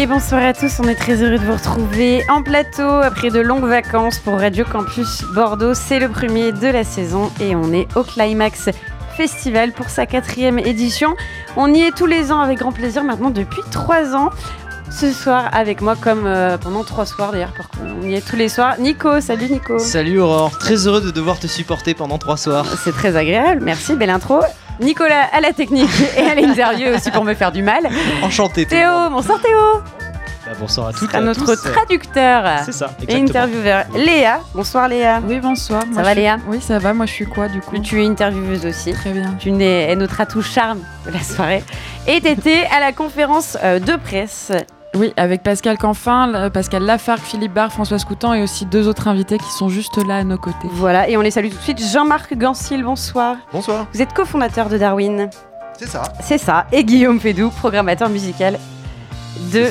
Et bonsoir à tous, on est très heureux de vous retrouver en plateau après de longues vacances pour Radio Campus Bordeaux. C'est le premier de la saison et on est au Climax Festival pour sa quatrième édition. On y est tous les ans avec grand plaisir maintenant depuis trois ans. Ce soir avec moi comme euh, pendant trois soirs d'ailleurs, on y est tous les soirs. Nico, salut Nico. Salut Aurore, très heureux de devoir te supporter pendant trois soirs. C'est très agréable, merci, belle intro. Nicolas à la technique et à l'interview aussi pour me faire du mal. Enchanté. Théo, bonsoir Théo. Bah, bonsoir à toutes. À notre traducteur. C'est ça. Et intervieweur. Léa. Bonsoir Léa. Oui, bonsoir. Ça va Léa? Oui, ça va. Moi, je suis quoi du coup? Tu es intervieweuse aussi. Très bien. Tu es notre atout charme de la soirée. Et t'étais à la conférence euh, de presse oui, avec Pascal Canfin, Pascal Lafargue, Philippe Barre, François Coutan et aussi deux autres invités qui sont juste là à nos côtés. Voilà, et on les salue tout de suite. Jean-Marc Gansil, bonsoir. Bonsoir. Vous êtes cofondateur de Darwin. C'est ça. C'est ça. Et Guillaume Fédou, programmateur musical de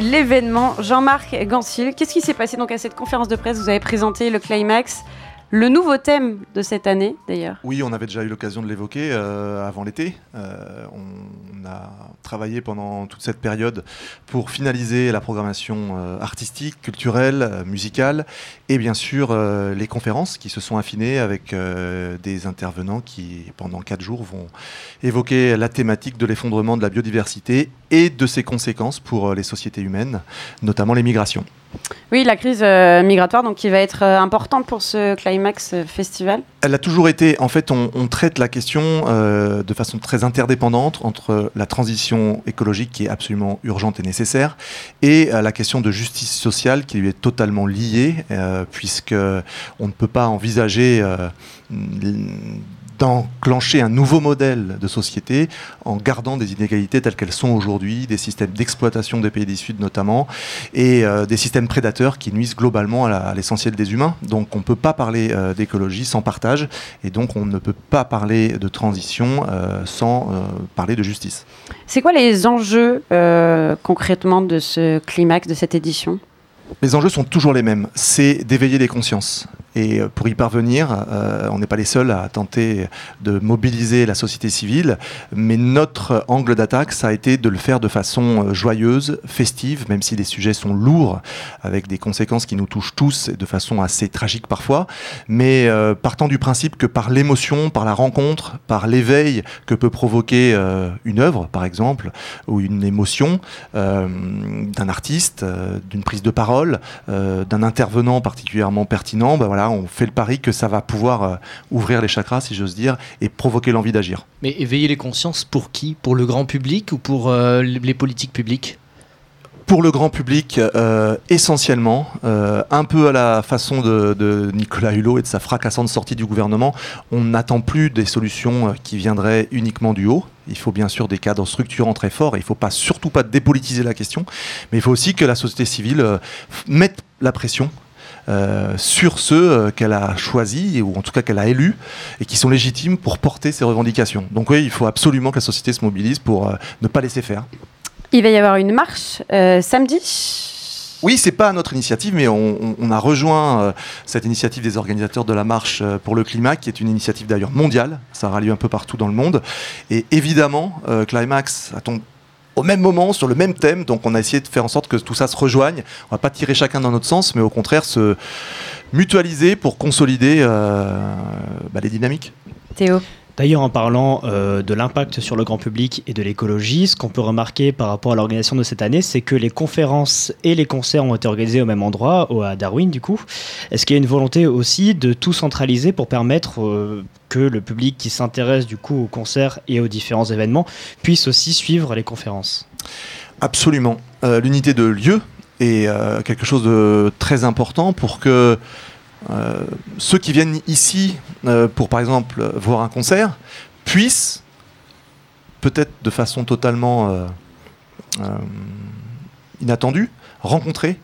l'événement. Jean-Marc Gansil, qu'est-ce qui s'est passé donc à cette conférence de presse? Vous avez présenté le climax le nouveau thème de cette année, d'ailleurs. Oui, on avait déjà eu l'occasion de l'évoquer euh, avant l'été. Euh, on a travaillé pendant toute cette période pour finaliser la programmation euh, artistique, culturelle, musicale, et bien sûr les conférences qui se sont affinées avec des intervenants qui, pendant quatre jours, vont évoquer la thématique de l'effondrement de la biodiversité et de ses conséquences pour les sociétés humaines, notamment les migrations. Oui, la crise migratoire, donc qui va être importante pour ce Climax euh, Festival. Elle a toujours été. En fait, on, traite la question de façon très interdépendante entre la transition écologique qui est absolument urgente et nécessaire et la question de justice sociale qui lui est totalement liée, puisque on ne peut pas envisager d'enclencher un nouveau modèle de société en gardant des inégalités telles qu'elles sont aujourd'hui, des systèmes d'exploitation des pays du Sud notamment, et euh, des systèmes prédateurs qui nuisent globalement à l'essentiel des humains. Donc on ne peut pas parler euh, d'écologie sans partage, et donc on ne peut pas parler de transition euh, sans parler de justice. C'est quoi les enjeux concrètement de ce climax, de cette édition? Les enjeux sont toujours les mêmes, c'est d'éveiller les consciences. Et euh, pour y parvenir, euh, on n'est pas les seuls à tenter de mobiliser la société civile, mais notre angle d'attaque, ça a été de le faire de façon euh, joyeuse, festive, même si les sujets sont lourds, avec des conséquences qui nous touchent tous de façon assez tragique parfois, mais partant du principe que par l'émotion, par la rencontre, par l'éveil que peut provoquer une œuvre, par exemple, ou une émotion d'un artiste, d'une prise de parole, d'un intervenant particulièrement pertinent, ben voilà, on fait le pari que ça va pouvoir euh, ouvrir les chakras, si j'ose dire, et provoquer l'envie d'agir. Mais éveiller les consciences pour qui? Pour le grand public ou pour euh, les politiques publiques? Pour le grand public, euh, essentiellement, un peu à la façon de, Nicolas Hulot et de sa fracassante sortie du gouvernement, on n'attend plus des solutions qui viendraient uniquement du haut. Il faut bien sûr des cadres structurants très forts et il ne faut pas, surtout pas dépolitiser la question, mais il faut aussi que la société civile mette la pression euh, sur ceux euh, qu'elle a choisis, ou en tout cas qu'elle a élus, et qui sont légitimes pour porter ses revendications. Donc oui, il faut absolument que la société se mobilise pour euh, ne pas laisser faire. Il va y avoir une marche samedi? Oui, c'est pas notre initiative, mais on, a rejoint cette initiative des organisateurs de la marche pour le climat, qui est une initiative d'ailleurs mondiale. Ça aura lieu un peu partout dans le monde. Et évidemment, Climax a au même moment, sur le même thème. Donc on a essayé de faire en sorte que tout ça se rejoigne. On va pas tirer chacun dans notre sens, mais au contraire se mutualiser pour consolider euh, bah, les dynamiques. Théo D'ailleurs, en parlant euh, de l'impact sur le grand public et de l'écologie, ce qu'on peut remarquer par rapport à l'organisation de cette année, c'est que les conférences et les concerts ont été organisés au même endroit, à Darwin du coup. Est-ce qu'il y a une volonté aussi de tout centraliser pour permettre euh, que le public qui s'intéresse du coup aux concerts et aux différents événements puisse aussi suivre les conférences? Absolument. Euh, l'unité de lieu est quelque chose de très important pour que euh, ceux qui viennent ici euh, pour, par exemple, voir un concert, puissent, peut-être de façon totalement euh, inattendue, rencontrer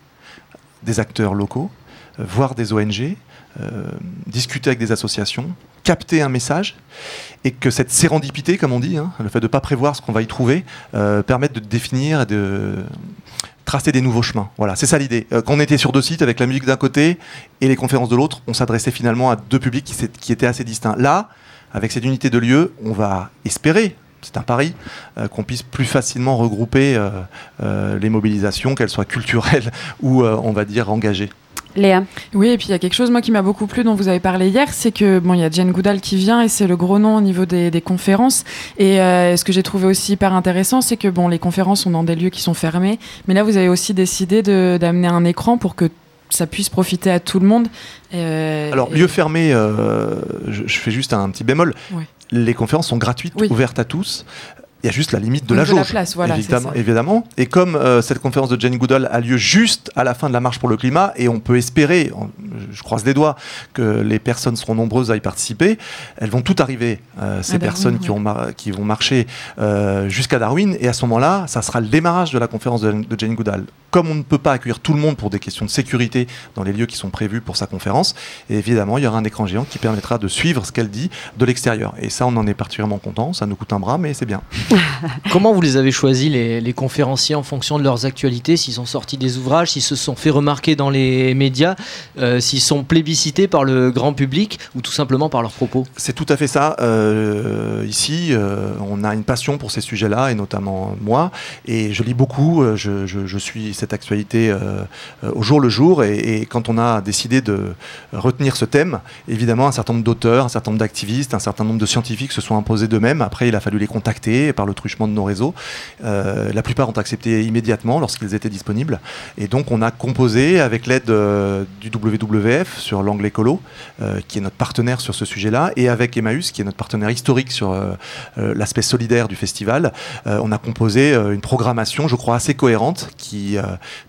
des acteurs locaux, voir des ONG, discuter avec des associations, capter un message et que cette sérendipité, comme on dit, hein, le fait de ne pas prévoir ce qu'on va y trouver, permette de définir et de tracer des nouveaux chemins. Voilà, c'est ça l'idée. Euh, quand on était sur deux sites avec la musique d'un côté et les conférences de l'autre, on s'adressait finalement à deux publics qui, qui, étaient assez distincts. Là, avec cette unité de lieu, on va espérer c'est un pari, qu'on puisse plus facilement regrouper les mobilisations, qu'elles soient culturelles ou, on va dire, engagées. Léa. Oui, et puis il y a quelque chose moi qui m'a beaucoup plu dont vous avez parlé hier, c'est que bon, il y a Jane Goodall qui vient et c'est le gros nom au niveau des, conférences. Et euh, ce que j'ai trouvé aussi hyper intéressant, c'est que bon, les conférences sont dans des lieux qui sont fermés, mais là vous avez aussi décidé d'amener un écran pour que ça puisse profiter à tout le monde. Euh, Alors, lieu fermé, euh, je, fais juste un petit bémol. Les conférences sont gratuites, ouvertes à tous il y a juste la limite de la jauge, évidemment, évidemment, Et comme euh, cette conférence de Jane Goodall a lieu juste à la fin de la marche pour le climat, et on peut espérer, je croise les doigts, que les personnes seront nombreuses à y participer, elles vont tout arriver, euh, ces personnes qui, qui, vont marcher euh, jusqu'à Darwin, et à ce moment-là, ça sera le démarrage de la conférence de, de, Jane Goodall. Comme on ne peut pas accueillir tout le monde pour des questions de sécurité dans les lieux qui sont prévus pour sa conférence, évidemment, il y aura un écran géant qui permettra de suivre ce qu'elle dit de l'extérieur. Et ça, on en est particulièrement content, ça nous coûte un bras, mais c'est bien. Comment vous les avez choisis, les, conférenciers, en fonction de leurs actualités S'ils ont sorti des ouvrages, s'ils se sont fait remarquer dans les médias, euh, s'ils sont plébiscités par le grand public ou tout simplement par leurs propos? C'est tout à fait ça. Euh, ici, euh, on a une passion pour ces sujets-là, et notamment moi. Et je lis beaucoup, je, suis cette actualité au jour le jour. Et, et, quand on a décidé de retenir ce thème, évidemment, un certain nombre d'auteurs, un certain nombre d'activistes, un certain nombre de scientifiques se sont imposés d'eux-mêmes. Après, il a fallu les contacter par le truchement de nos réseaux. Euh, la plupart ont accepté immédiatement lorsqu'ils étaient disponibles. Et donc on a composé avec l'aide euh, du WWF sur l'angle écolo, euh, qui est notre partenaire sur ce sujet-là, et avec Emmaüs, qui est notre partenaire historique sur l'aspect solidaire du festival, on a composé une programmation, je crois, assez cohérente, qui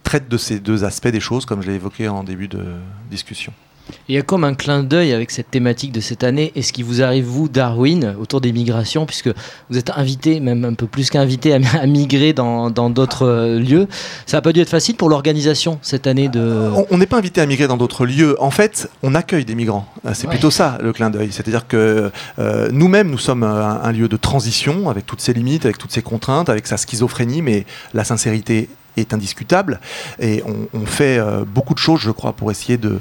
traite de ces deux aspects des choses, comme je l'ai évoqué en début de discussion. Il y a comme un clin d'œil avec cette thématique de cette année et ce qui vous arrive, vous, Darwin, autour des migrations, puisque vous êtes invité, même un peu plus qu'invité, à, migrer dans d'autres euh, lieux. Ça n'a pas dû être facile pour l'organisation cette année de... On n'est pas invité à migrer dans d'autres lieux. En fait, on accueille des migrants. Euh, c'est plutôt ça, le clin d'œil. C'est-à-dire que euh, nous-mêmes, nous sommes un, lieu de transition, avec toutes ses limites, avec toutes ses contraintes, avec sa schizophrénie, mais la sincérité est indiscutable. Et on, on fait beaucoup de choses, je crois, pour essayer de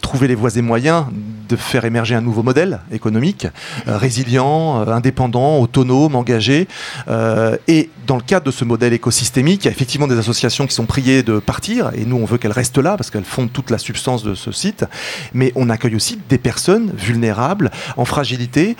trouver les voies et moyens de faire émerger un nouveau modèle économique, euh, résilient, euh, indépendant, autonome, engagé. Euh, et dans le cadre de ce modèle écosystémique, il y a effectivement des associations qui sont priées de partir, et nous on veut qu'elles restent là parce qu'elles font toute la substance de ce site. Mais on accueille aussi des personnes vulnérables, en fragilité,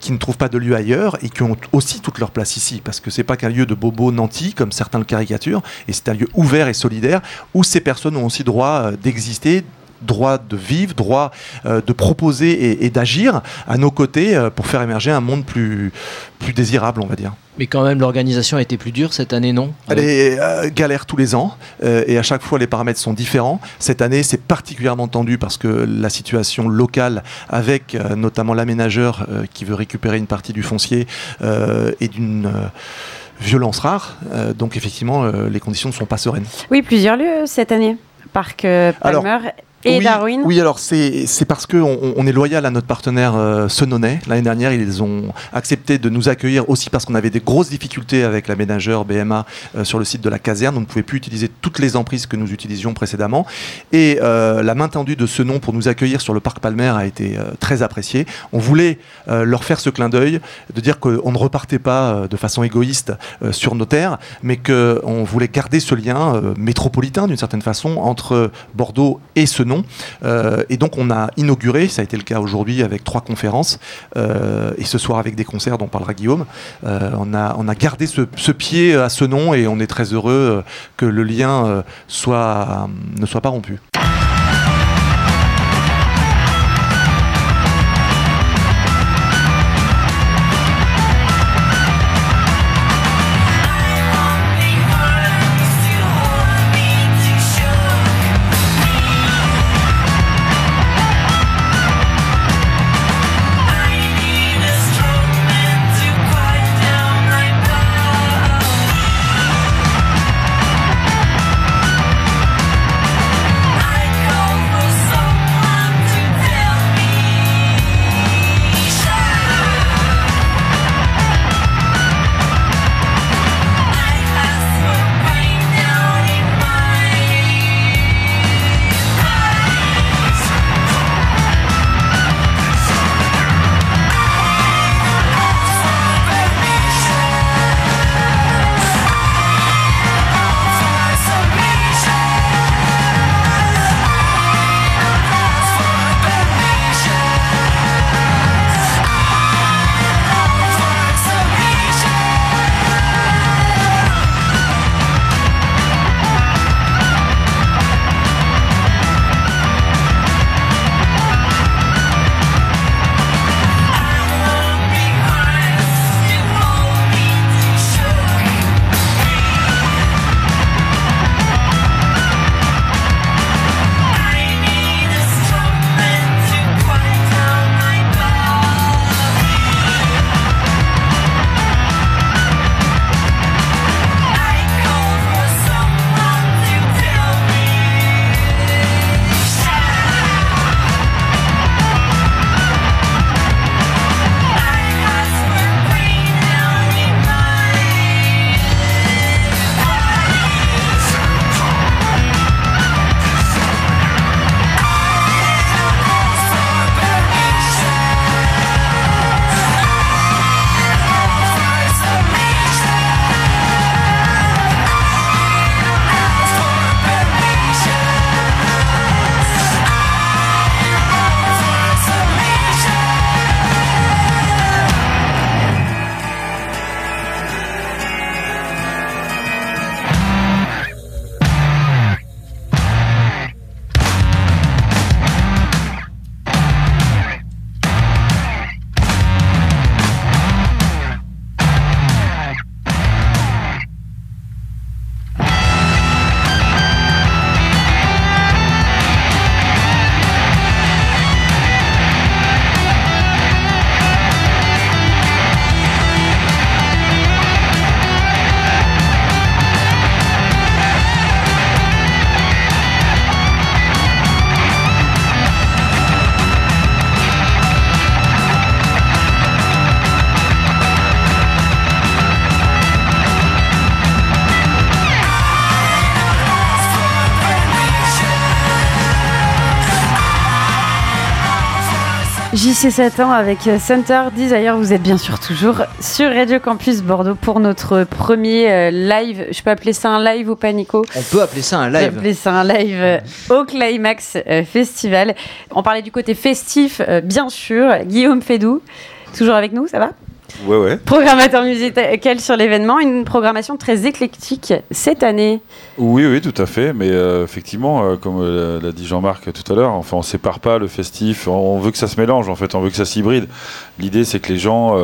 qui ne trouvent pas de lieu ailleurs et qui ont aussi toute leur place ici, parce que c'est pas qu'un lieu de bobo nanti comme certains le caricaturent, et c'est un lieu ouvert et solidaire où ces personnes ont aussi droit d'exister, droit de vivre, droit euh, de proposer et, d'agir à nos côtés euh, pour faire émerger un monde plus, plus désirable, on va dire. Mais quand même, l'organisation a été plus dure cette année, non? Elle est euh, galère tous les ans et à chaque fois les paramètres sont différents. Cette année, c'est particulièrement tendu parce que la situation locale, avec notamment l'aménageur qui veut récupérer une partie du foncier, est d'une violence rare. donc effectivement, les conditions ne sont pas sereines. Oui, plusieurs lieux cette année. Parc Palmer et oui, Darwin Oui, alors c'est parce qu'on on est loyal à notre partenaire euh, L'année dernière, ils ont accepté de nous accueillir aussi parce qu'on avait des grosses difficultés avec l'aménageur BMA euh, sur le site de la caserne. On ne pouvait plus utiliser toutes les emprises que nous utilisions précédemment. Et euh, la main tendue de ce nom pour nous accueillir sur le parc Palmer a été euh, très appréciée. On voulait leur faire ce clin d'œil, de dire qu'on ne repartait pas de façon égoïste sur nos terres, mais qu'on voulait garder ce lien métropolitain d'une certaine façon entre Bordeaux et ce euh, et donc on a inauguré, ça a été le cas aujourd'hui avec trois conférences, euh, et ce soir avec des concerts dont parlera Guillaume. Euh, on, a, gardé ce, pied à ce nom et on est très heureux que le lien ne soit pas rompu. JC Satan avec euh, Center Desire. Vous êtes bien sûr toujours sur Radio Campus Bordeaux pour notre premier euh, live. Je peux appeler ça un live ou panico On peut appeler ça un live. appeler ça un live euh, au Climax Festival. On parlait du côté festif, bien sûr. Guillaume Fédou, toujours avec nous, ça va? Ouais, ouais. Programmateur musical sur l'événement. Une programmation très éclectique cette année. Oui, oui, tout à fait. Mais euh, effectivement, euh, comme euh, l'a dit Jean-Marc tout à l'heure, enfin, on sépare pas le festif. On, veut que ça se mélange, en fait. On veut que ça s'hybride. L'idée, c'est que les gens,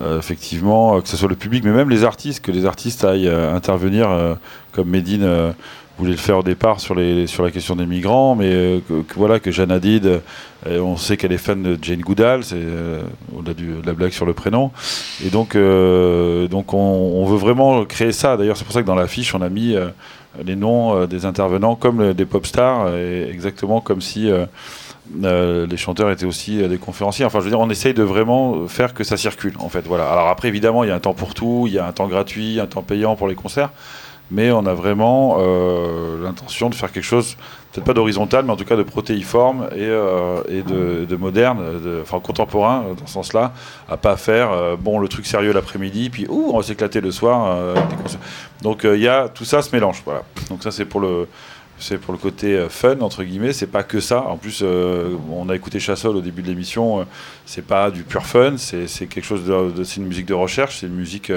euh, effectivement, euh, que ce soit le public, mais même les artistes, que les artistes aillent euh, intervenir, comme Medine euh, voulait le faire au départ sur, les, sur la question des migrants, mais euh, voilà, que Jeanne Hadid, euh, on sait qu'elle est fan de Jane Goodall, c'est euh, au-delà de la blague sur le prénom. Et donc, euh, donc on, veut vraiment créer ça. D'ailleurs, c'est pour ça que dans l'affiche, on a mis les noms des intervenants comme des pop stars, exactement comme si les chanteurs étaient aussi des conférenciers. Enfin, je veux dire, on essaye de vraiment faire que ça circule, en fait. Voilà. Alors après, évidemment, il y a un temps pour tout, il y a un temps gratuit, un temps payant pour les concerts, mais on a vraiment euh, l'intention de faire quelque chose, peut-être pas d'horizontal, mais en tout cas de protéiforme et, euh, de, de moderne, de, enfin contemporain euh, dans ce sens-là, à pas faire bon le truc sérieux l'après-midi, puis ouh, on va s'éclater le soir. Donc il y a tout ça se mélange. Donc ça c'est pour le c'est pour le côté fun entre guillemets, c'est pas que ça. En plus, on a écouté Chassol au début de l'émission, euh, c'est pas du pur fun, c'est quelque chose de, c'est une musique de recherche, c'est une musique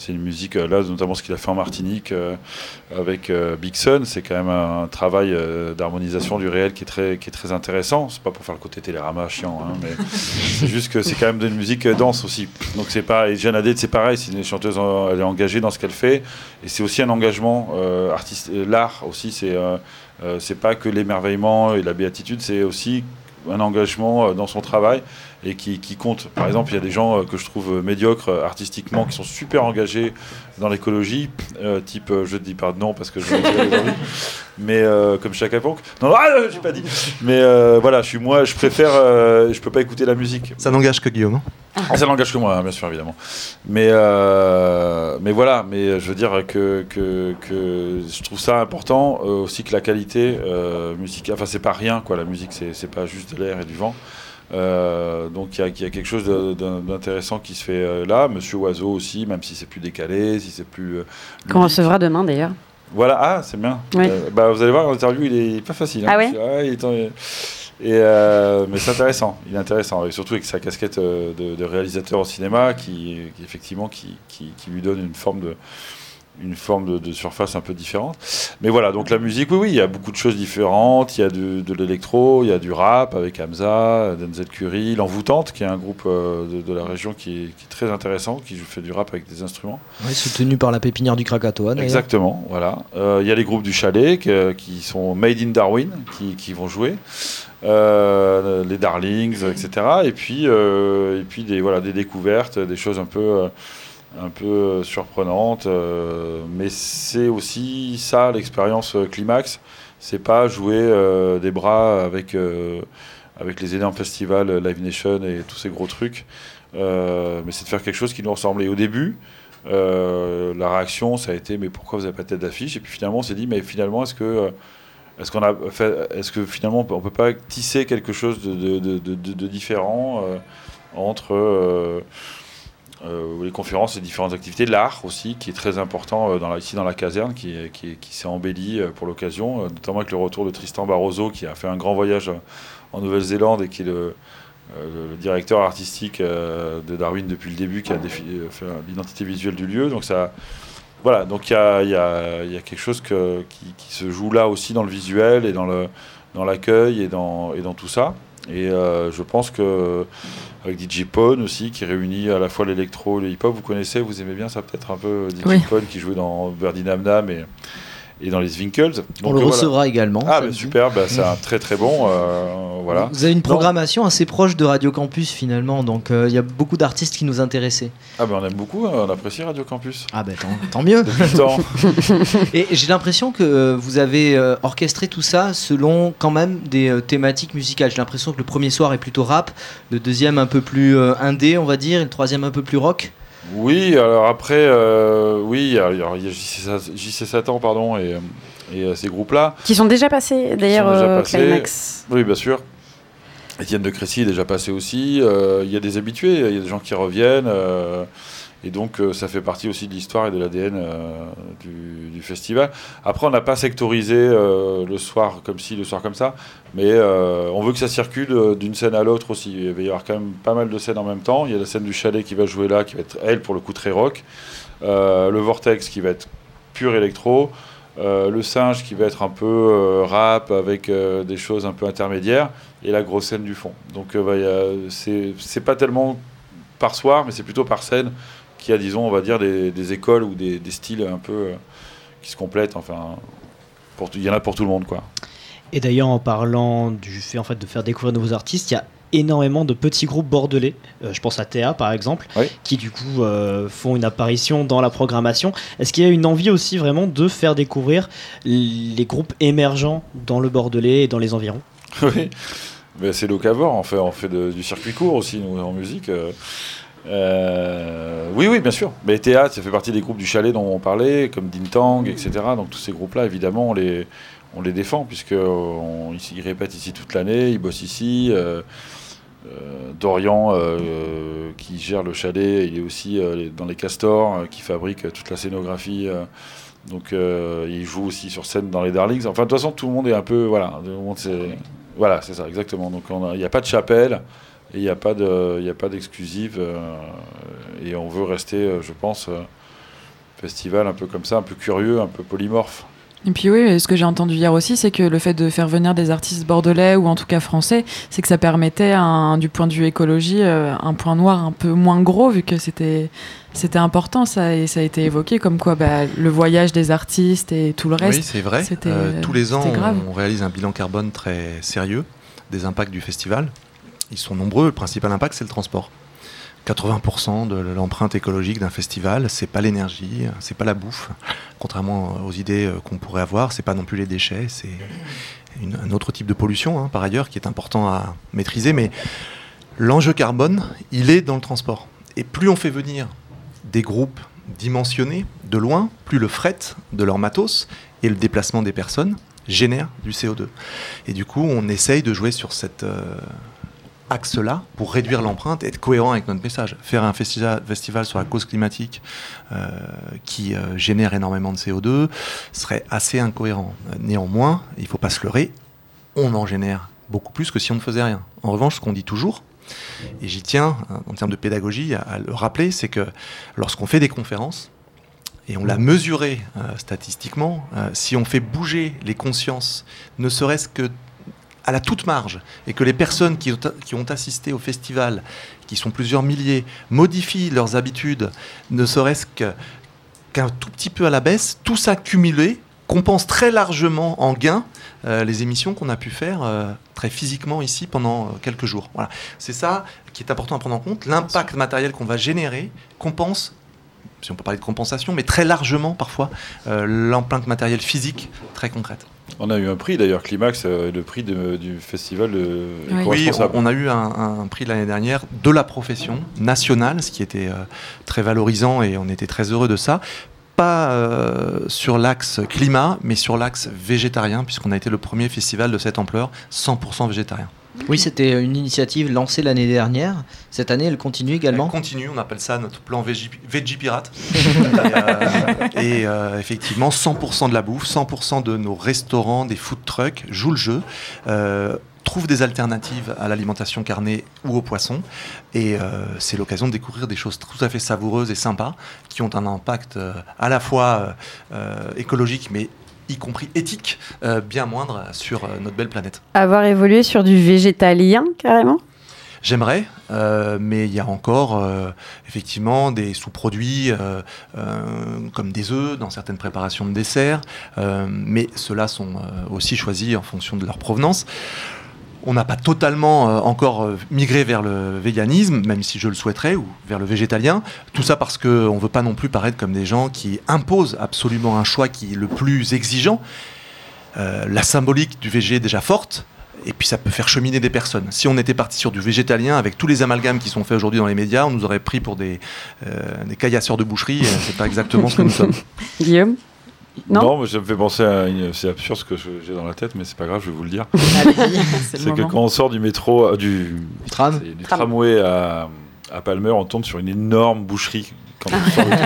c'est une musique, euh, là, notamment ce qu'il a fait en Martinique euh, avec euh, Big Sun, c'est quand même un, travail euh, d'harmonisation du réel qui est très, qui est très intéressant. C'est pas pour faire le côté télérama chiant, hein, mais c'est juste que c'est quand même de la musique dense aussi. Donc c'est pas, et Jeanne Hadid, c'est pareil, c'est une chanteuse, elle est engagée dans ce qu'elle fait, et c'est aussi un engagement artiste, l'art aussi, c'est c'est pas que l'émerveillement et la béatitude, c'est aussi un engagement dans son travail et qui, qui compte. Par exemple, il y a des gens euh, que je trouve euh, médiocres euh, artistiquement qui sont super engagés dans l'écologie, euh, type, je ne dis pas de nom parce que je mais euh, comme chaque époque. Non, non, ah, j'ai pas dit. Mais euh, voilà, je suis moi, je préfère, je peux pas écouter la musique. Ça n'engage que Guillaume. hein. Ah, ça n'engage que moi, hein, bien sûr, évidemment. Mais, mais voilà, mais je veux dire que, que, que je trouve ça important aussi que la qualité musicale. Enfin, c'est pas rien, quoi. La musique, c'est c'est pas juste de l'air et du vent. Euh, donc il y, a- il y a quelque chose d'intéressant qui se fait euh, là. Monsieur Oiseau aussi, même si c'est plus décalé, si c'est plus. euh, Qu'on recevra demain d'ailleurs. Voilà, ah, c'est bien. Oui. Euh, bah, vous allez voir, l'interview, il est pas facile. hein. Ah ouais il est en- et, euh, Mais c'est intéressant, il est intéressant, et surtout avec sa casquette de, de réalisateur au cinéma, qui, qui, effectivement, qui, qui, qui lui donne une forme de une forme de, de surface un peu différente. Mais voilà, donc la musique, oui, oui, il y a beaucoup de choses différentes. Il y a de, de l'électro, il y a du rap avec Hamza, Denzel Curry, L'Envoûtante, qui est un groupe euh, de, de la région qui est, qui est très intéressant, qui fait du rap avec des instruments. Ouais, soutenu par la pépinière du Krakatoa. Exactement, voilà. Euh, Il y a les groupes du chalet qui sont Made in Darwin, qui, qui vont jouer. Euh, les Darlings, etc. Et puis, euh, et puis des, voilà, des découvertes, des choses un peu, un peu euh, surprenantes. euh, mais c'est aussi ça, l'expérience euh, Climax. C'est pas jouer des bras avec, avec les énormes festivals Live Nation et tous ces gros trucs. Mais c'est de faire quelque chose qui nous ressemble. Et au début, la réaction, ça a été mais pourquoi vous n'avez pas de tête d'affiche? Et puis finalement, on s'est dit mais finalement, est-ce que est-ce qu'on a est-ce que finalement on peut pas tisser quelque chose de, différent entre euh, les conférences et différentes activités, l'art aussi, qui est très important euh, ici dans la caserne, qui, qui, est- qui s'est embelli euh, pour l'occasion, notamment avec le retour de Tristan Barroso, qui a fait un grand voyage en Nouvelle-Zélande et qui est le, directeur artistique de Darwin depuis le début, qui a défi- euh, fait l'identité visuelle du lieu. Donc ça, voilà, donc il y a, y y a quelque chose qui, se joue là aussi dans le visuel et dans le dans l'accueil et dans, et dans tout ça. Et euh, je pense que avec DJ Pone aussi, qui réunit à la fois l'électro et le hip-hop, vous connaissez, vous aimez bien ça peut-être un peu, DJ Oui. Pone qui jouait dans Verdi Nam Nam et, et dans les. Donc, On le voilà. recevra également. Ah, bah, super, bah, c'est un très très bon. euh, voilà. Vous avez une programmation assez proche de Radio Campus finalement, donc euh, il y a beaucoup d'artistes qui nous intéressaient. Ah, ben on aime beaucoup, hein, on apprécie Radio Campus. Ah ben tant, tant mieux. Temps. Et j'ai l'impression que euh, vous avez euh, orchestré tout ça selon quand même des thématiques musicales. J'ai l'impression que le premier soir est plutôt rap, le deuxième un peu plus indé, on va dire, et le troisième un peu plus rock. Oui, alors après, euh, oui, il y a, il y JC, Sa- JC Satan, pardon, et, et euh, ces groupes-là. Qui sont déjà passés d'ailleurs au. Climax. Oui, bien sûr. Étienne de Crécy est déjà passé aussi. Euh, il y a des habitués, il y a des gens qui reviennent. Et donc, euh, ça fait partie aussi de l'histoire et de l'ADN euh, du, festival. Après, on n'a pas sectorisé euh, le soir comme ci, le soir comme ça. Mais on veut que ça circule d'une scène à l'autre aussi. Il va y avoir quand même pas mal de scènes en même temps. Il y a la scène du chalet qui va jouer là, qui va être, elle, pour le coup, très rock. Le Vortex qui va être pur électro. Le singe qui va être un peu rap avec des choses un peu intermédiaires et la grosse scène du fond. Donc bah, c'est pas tellement par soir, mais c'est plutôt par scène qui a, disons, on va dire des, des écoles ou des, des styles un peu euh, qui se complètent. Enfin, il y en a pour tout le monde, quoi. Et d'ailleurs, en parlant du fait en fait, de faire découvrir de nouveaux artistes, il y a énormément de petits groupes bordelais. Euh, je pense à Théa par exemple, Oui. qui du coup euh, font une apparition dans la programmation. Est-ce qu'il y a une envie aussi vraiment de faire découvrir les groupes émergents dans le bordelais et dans les environs? Oui, c'est Locavor, on fait, on fait de- du circuit court aussi, nous, en musique. euh. Euh, oui, oui, bien sûr. Mais théâtre, ça fait partie des groupes du chalet dont on parlait, comme Dintang, etc. Donc tous ces groupes-là, évidemment, on les, on les défend, puisqu'ils ils répètent ici toute l'année, ils bossent ici. euh, euh, Dorian, qui gère le chalet, il est aussi dans les castors, qui fabrique toute la scénographie. donc il joue aussi sur scène dans les Darlings. Enfin, de toute façon, tout le monde est un peu. Voilà, tout le monde, c'est- voilà c'est ça, exactement. Donc il n'y a pas de chapelle il n'y a pas de- il y a pas d'exclusive. euh, et on veut rester, euh, je pense, euh, festival un peu comme ça, un peu curieux, un peu polymorphe. Et puis oui, ce que j'ai entendu hier aussi, c'est que le fait de faire venir des artistes bordelais ou en tout cas français, c'est que ça permettait, un- du point de vue écologie, un point noir un peu moins gros, vu que c'était c'était important ça et ça a été évoqué comme quoi bah, le voyage des artistes et tout le Oui, reste. c'est vrai. Euh, tous les ans, c'était grave. on, on réalise un bilan carbone très sérieux des impacts du festival. Ils sont nombreux. Le principal impact, c'est le transport. 80% de l'empreinte écologique d'un festival, c'est pas l'énergie, c'est pas la bouffe, contrairement aux idées euh, qu'on pourrait avoir, c'est pas non plus les déchets, c'est un autre type de pollution, hein, par ailleurs, qui est important à maîtriser. Mais l'enjeu carbone, il est dans le transport. Et plus on fait venir des groupes dimensionnés de loin, plus le fret de leur matos et le déplacement des personnes génère du CO2. Et du coup, on essaye de jouer sur cet euh, axe-là pour réduire l'empreinte et être cohérent avec notre message. Faire un festival, sur la cause climatique euh, qui euh, génère énormément de CO2 serait assez incohérent. Néanmoins, il ne faut pas se leurrer, on en génère beaucoup plus que si on ne faisait rien. En revanche, ce qu'on dit toujours, et j'y tiens euh, en termes de pédagogie à, le rappeler, c'est que lorsqu'on fait des conférences, et on l'a mesuré euh, statistiquement, si on fait bouger les consciences, ne serait-ce que à la toute marge, et que les personnes qui ont, assisté au festival, qui sont plusieurs milliers, modifient leurs habitudes, ne serait-ce qu'un tout petit peu à la baisse, tout ça cumulé compense très largement en gain euh, les émissions qu'on a pu faire euh, très physiquement ici pendant euh, quelques jours. C'est ça qui est important à prendre en compte. L'impact matériel qu'on va générer compense, si on peut parler de compensation, mais très largement parfois euh, l'empreinte matérielle physique très concrète. On a eu un prix d'ailleurs, Climax, euh, le prix de- du festival de Oui. Oui, éco-responsable. on, on a eu un, un prix l'année dernière de la profession nationale, ce qui était euh, très valorisant et on était très heureux de ça. Pas euh, sur l'axe climat, mais sur l'axe végétarien, puisqu'on a été le premier festival de cette ampleur 100% végétarien. Oui, c'était une initiative lancée l'année dernière. Cette année, elle continue également. On continue, on appelle ça notre plan Veggie, Veggie Pirate. et euh, et, euh, effectivement, 100% de la bouffe, 100% de nos restaurants, des food trucks jouent le jeu. euh, trouvent des alternatives à l'alimentation carnée ou au poisson. Et c'est l'occasion de découvrir des choses tout à fait savoureuses et sympas qui ont un impact à la fois écologique, mais y compris éthique, euh, bien moindre sur euh, notre belle planète. Avoir évolué sur du végétalien, carrément? J'aimerais, euh, mais il y a encore euh, effectivement des sous-produits euh, comme des œufs dans certaines préparations de desserts, mais ceux-là sont aussi choisis en fonction de leur provenance. On n'a pas totalement euh, encore euh, migré vers le véganisme, même si je le souhaiterais, ou vers le végétalien. Tout ça parce qu'on ne veut pas non plus paraître comme des gens qui imposent absolument un choix qui est le plus exigeant. Euh, la symbolique du végé est déjà forte, et puis ça peut faire cheminer des personnes. Si on était parti sur du végétalien, avec tous les amalgames qui sont faits aujourd'hui dans les médias, on nous aurait pris pour des, des caillasseurs de boucherie. C'est pas exactement ce que nous sommes. Guillaume? Non, Non, mais ça me fait penser à une... C'est absurde ce que j'ai dans la tête, mais c'est pas grave, je vais vous le dire. Allez-y. C'est que quand on sort du métro, euh, du, Tram. du Tram. tramway à, à Palmer, on tombe sur une énorme boucherie. Quand on sort le truc.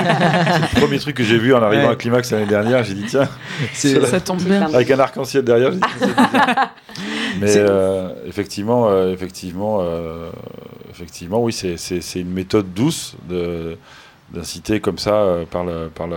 c'est le premier truc que j'ai vu en arrivant Ouais. à Climax l'année dernière. J'ai dit, tiens, C'est- Ça tombe bien. avec un arc-en-ciel derrière, j'ai dit, c'est bizarre. Mais euh, effectivement, euh, effectivement, euh, effectivement, oui, c'est- c'est c'est une méthode douce de d'inciter comme ça euh, par le par le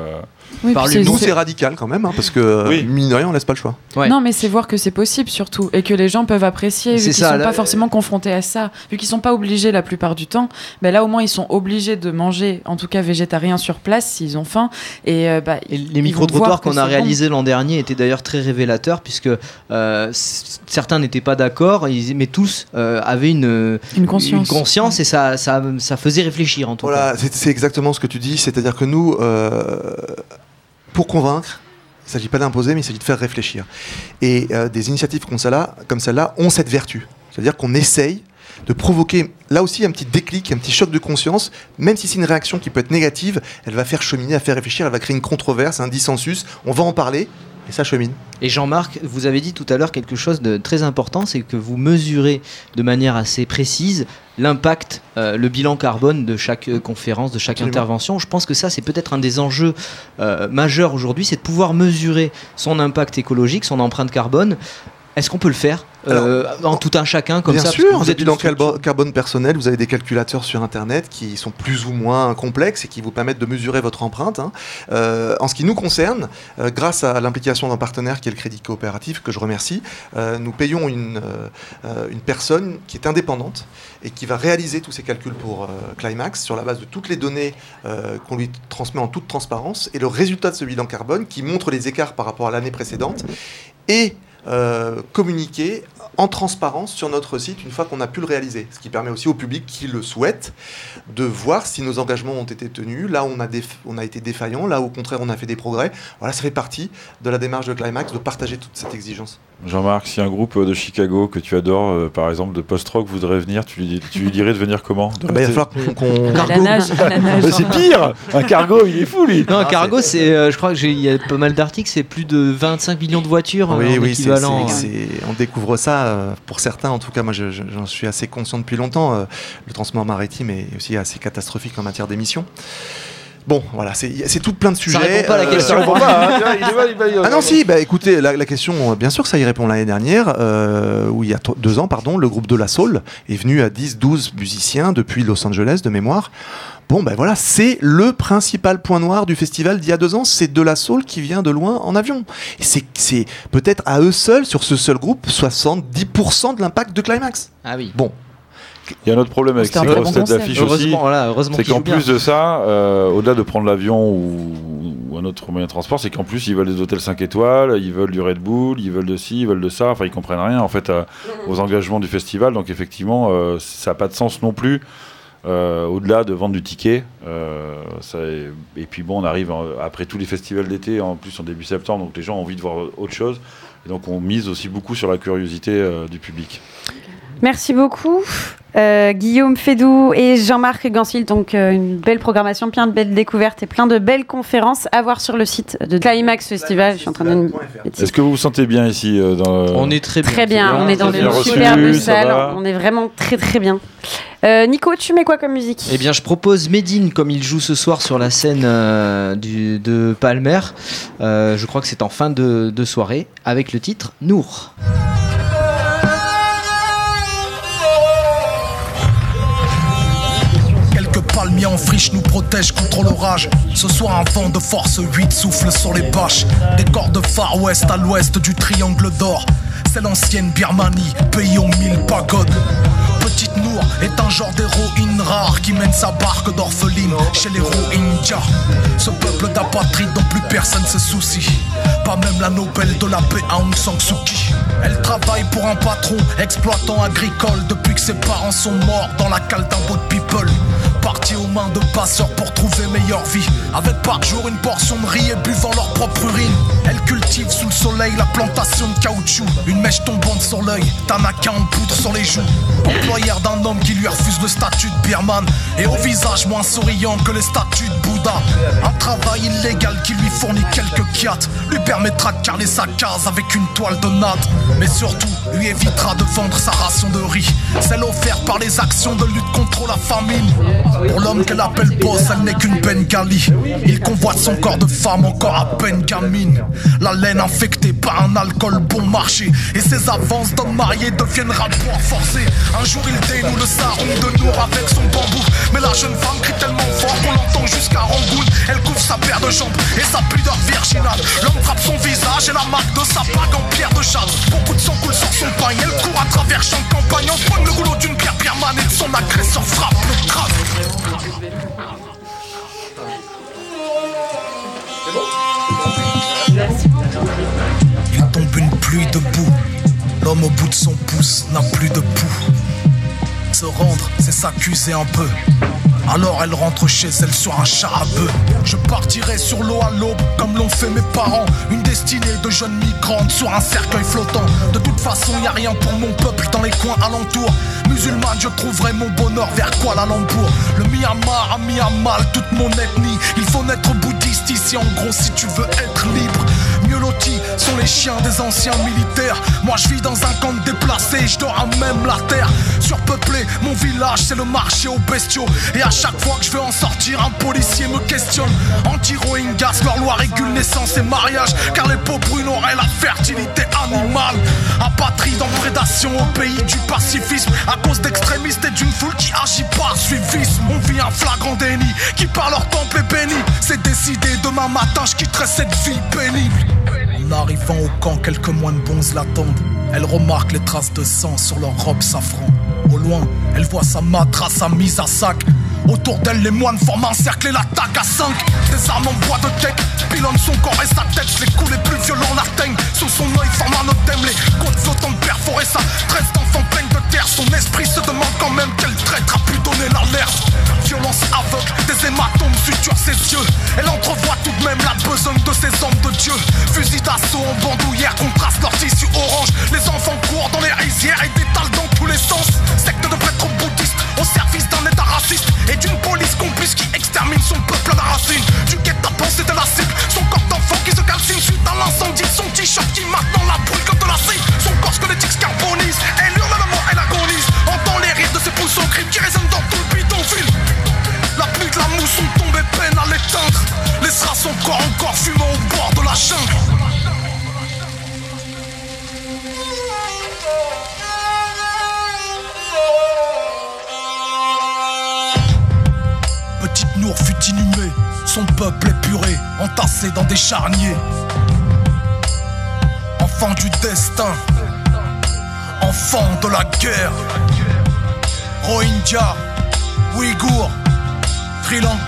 Oui, Par Nous, c'est- radical quand même, hein, parce que Oui. mine de rien, on laisse pas le choix. Ouais. Non, mais c'est voir que c'est possible surtout et que les gens peuvent apprécier vu qu'ils sont là- pas forcément confrontés à ça, vu qu'ils sont pas obligés la plupart du temps. Mais là, au moins, ils sont obligés de manger, en tout cas végétarien sur place s'ils ont faim. Et, euh, bah, Et les voir que qu'on a réalisés l'an dernier étaient d'ailleurs très révélateurs puisque euh, certains n'étaient pas d'accord, mais tous euh, avaient une, conscience. une conscience et ça, ça, ça faisait réfléchir en tout cas. Voilà, c'est c'est exactement ce que tu dis. C'est-à-dire que nous, euh, pour convaincre, il ne s'agit pas d'imposer, mais il s'agit de faire réfléchir. Et euh, des initiatives comme celle-là, celle-là ont cette vertu. C'est-à-dire qu'on essaye de provoquer, là aussi, un petit déclic, un petit choc de conscience, même si c'est une réaction qui peut être négative, elle va faire cheminer, elle va faire réfléchir, elle va créer une controverse, un dissensus, on va en parler, et ça chemine. Et Jean-Marc, vous avez dit tout à l'heure quelque chose de très important, c'est que vous mesurez de manière assez précise l'impact, euh, le bilan carbone de chaque euh, conférence, de chaque Absolument. intervention. Je pense que ça, c'est peut-être un des enjeux euh, majeurs aujourd'hui, c'est de pouvoir mesurer son impact écologique, son empreinte carbone. Est-ce qu'on peut le faire euh, en tout un chacun comme Bien ça sûr, vous êtes carbo- carbone personnel, vous avez des calculateurs sur Internet qui sont plus ou moins complexes et qui vous permettent de mesurer votre empreinte. hein. Euh, en ce qui nous concerne, euh, grâce à l'implication d'un partenaire qui est le Crédit Coopératif, que je remercie, nous payons une, une personne qui est indépendante et qui va réaliser tous ces calculs pour Climax sur la base de toutes les données qu'on lui transmet en toute transparence et le résultat de ce bilan carbone qui montre les écarts par rapport à l'année précédente et communiquer en transparence sur notre site une fois qu'on a pu le réaliser. Ce qui permet aussi au public qui le souhaite de voir si nos engagements ont été tenus, là où on a, déf- on a été défaillant, là où au contraire on a fait des progrès. Voilà, ça fait partie de la démarche de Climax de partager toute cette exigence. Jean-Marc, si un groupe de Chicago que tu adores, euh, par exemple de post-rock, voudrait venir, tu lui, dis- tu lui dirais de venir comment? De Ah bah, il va falloir qu'on... c'est pire. Un cargo, il est fou lui. Non, un Ah, cargo, c'est- euh, je crois que j'ai- il y a pas mal d'articles, c'est plus de 25 millions de voitures euh, Oui, en oui, c'est- c'est- on découvre ça euh, pour certains. En tout cas, moi, je- je- j'en suis assez conscient depuis longtemps. euh, le transport maritime est aussi assez catastrophique en matière d'émissions. Bon, voilà, c'est tout plein de sujets. répond pas à la euh, question. Pas, hein, il est mal, il va- il va- Ah non, si, bah écoutez, la, la question, bien sûr que ça y répond l'année dernière, euh, où il y a deux ans, pardon, le groupe de la Soul est venu à 10-12 musiciens depuis Los Angeles de mémoire. Bon, ben voilà, c'est le principal point noir du festival d'il y a deux ans, c'est de la Soul qui vient de loin en avion. Et c'est- peut-être à eux seuls, sur ce seul groupe, 70% de l'impact de Climax. Ah oui. Bon, Il y a un autre problème avec ces grosses têtes d'affiche aussi. Heureusement, voilà, heureusement C'est qu'en bien. plus de ça, euh, au-delà de prendre l'avion ou, ou un autre moyen de transport, c'est qu'en plus ils veulent des hôtels 5 étoiles, ils veulent du Red Bull, ils veulent de ci, ils veulent de ça, enfin ils comprennent rien en fait euh, aux engagements du festival, donc effectivement euh, ça n'a pas de sens non plus. Euh, au-delà de vendre du ticket, euh, et puis bon, on arrive après tous les festivals d'été, en plus en début septembre, donc les gens ont envie de voir autre chose, et donc on mise aussi beaucoup sur la curiosité euh, du public. Merci beaucoup. Euh, Guillaume Fédou et Jean-Marc Gansil, donc euh, une belle programmation, plein de belles découvertes et plein de belles conférences à voir sur le site de Climax Festival. Je suis en train de me Est-ce que vous vous sentez bien ici euh, dans le- On est très bien. Très bien, on est dans une superbe salle, on est vraiment très très bien. Euh, Nico, tu mets quoi comme musique? Eh bien, je propose Medine comme il joue ce soir sur la scène euh, du- de Palmer. Euh, je crois que c'est en fin de, de soirée avec le titre Nour. Friche nous protègent contre l'orage. Ce soir, un vent de force 8 souffle sur les bâches. Décor de Far West à l'ouest du triangle d'or. C'est l'ancienne Birmanie, pays aux mille pagodes. Est un genre d'héroïne rare qui mène sa barque d'orpheline chez les Rohingyas. Ce peuple d'apatrides dont plus personne se soucie. Pas même la Nobel de la paix Aung San Suu Kyi. Elle travaille pour un patron exploitant agricole depuis que ses parents sont morts dans la cale d'un bout de people. partis aux mains de passeurs pour trouver meilleure vie. Avec par jour une portion de riz et buvant leur propre urine. Elles cultivent sous le soleil la plantation de caoutchouc. Une mèche tombante sur l'œil, Tanaka en poudre sur les joues. Employeur d'un qui lui refuse le statut de birman. Et au visage moins souriant que les statues de Bouddha. Un travail illégal qui lui fournit quelques kiats. Lui permettra de carner sa case avec une toile de natte. Mais surtout, lui évitera de vendre sa ration de riz. Celle offerte par les actions de lutte contre la famine. Pour l'homme qu'elle appelle boss, elle n'est qu'une Il convoite son corps de femme encore à peine gamine. La laine infectée par un alcool bon marché. Et ses avances d'homme marié deviennent rapport forcé. Un jour il dénoue le sarron de Nour avec son bambou. Mais la jeune femme crie tellement fort qu'on l'entend jusqu'à Rangoon. Elle couvre sa paire de jambes et sa pudeur virginale. L'homme frappe son visage et la marque de sa bague en pierre de jade. Beaucoup de sang coule sur son pain. Elle court à travers champs de campagne. Le goulot d'une pierre birmane et son agresseur frappe le crâne. Tombe une pluie de boue. L'homme au bout de son pouce n'a plus de pouls. Se rendre, c'est s'accuser un peu. Alors elle rentre chez elle sur un char à bœuf. Je partirai sur l'eau à l'aube, comme l'ont fait mes parents. Une destinée de jeunes migrantes sur un cercueil flottant. De toute façon, y a rien pour mon peuple dans les coins alentours. Musulmane, je trouverai mon bonheur vers Kuala Lumpur. Le Myanmar a mis à mal toute mon ethnie. Il faut naître bouddhiste ici, en gros, si tu veux être libre. Mieux lotis sont les chiens des anciens militaires. Moi, je vis dans un camp de déplacés, je dors à même la terre. Surpeuplé, mon village, c'est le marché aux bestiaux. Et à chaque fois que je veux en sortir, un policier me questionne. Anti-Rohingyas, leur loi régule naissance et mariage. Car les peaux brunes auraient la fertilité animale. Apatride en prédation au pays du pacifisme. À cause d'extrémistes et d'une foule qui agit par suivisme. On vit un flagrant déni qui par leur temple est béni. C'est décidé, demain matin, je quitterai cette vie pénible. En arrivant au camp, quelques moines bons l'attendent. Elle remarque les traces de sang sur leur robe safran. Au loin, elle voit sa matrace sa mise à sac. Autour d'elle, les moines forment un cercle et l'attaque à 5. Des armes en bois de tech pilonnent son corps et sa tête. Les coups les plus violents l'atteignent.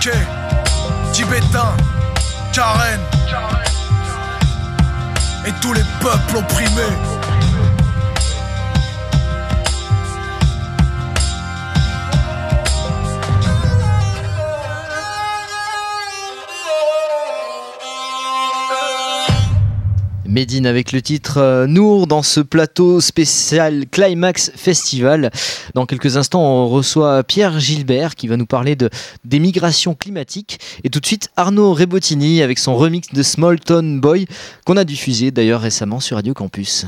Lankais, Tibétain, Karen et tous les peuples opprimés. Médine avec le titre euh, Nour dans ce plateau spécial Climax Festival. Dans quelques instants, on reçoit Pierre Gilbert qui va nous parler de, des migrations climatiques. Et tout de suite, Arnaud Rebottini avec son remix de Small Town Boy qu'on a diffusé d'ailleurs récemment sur Radio Campus.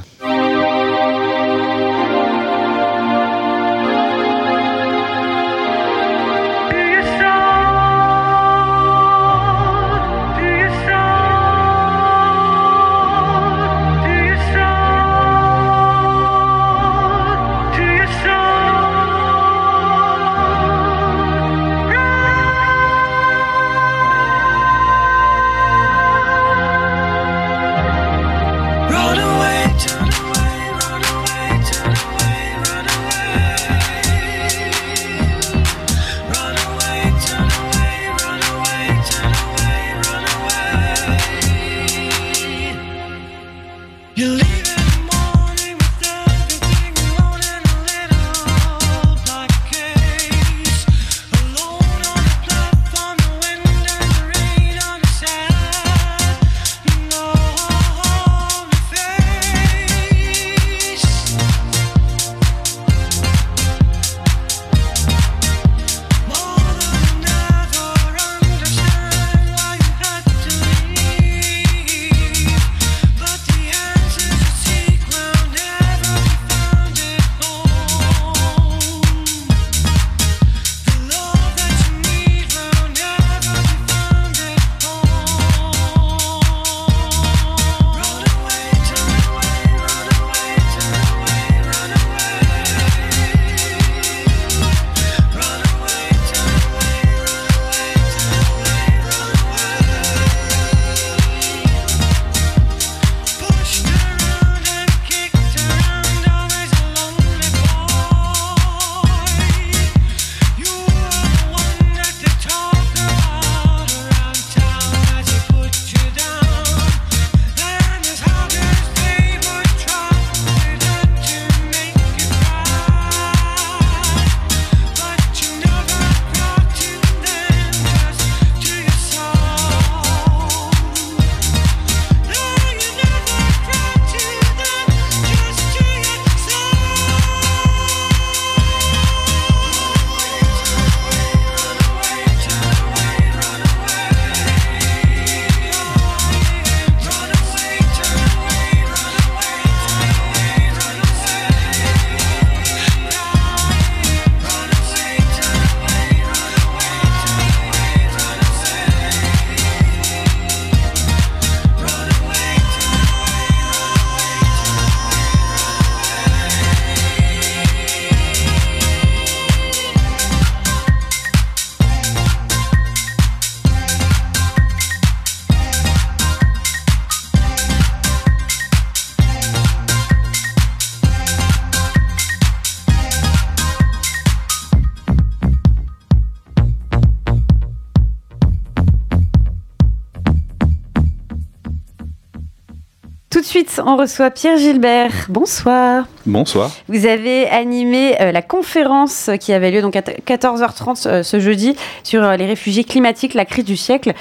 Suite, on reçoit Pierre Gilbert. Bonsoir. Bonsoir. Vous avez animé euh, la conférence qui avait lieu donc à 14h30 euh, ce jeudi sur euh, les réfugiés climatiques, la crise du siècle.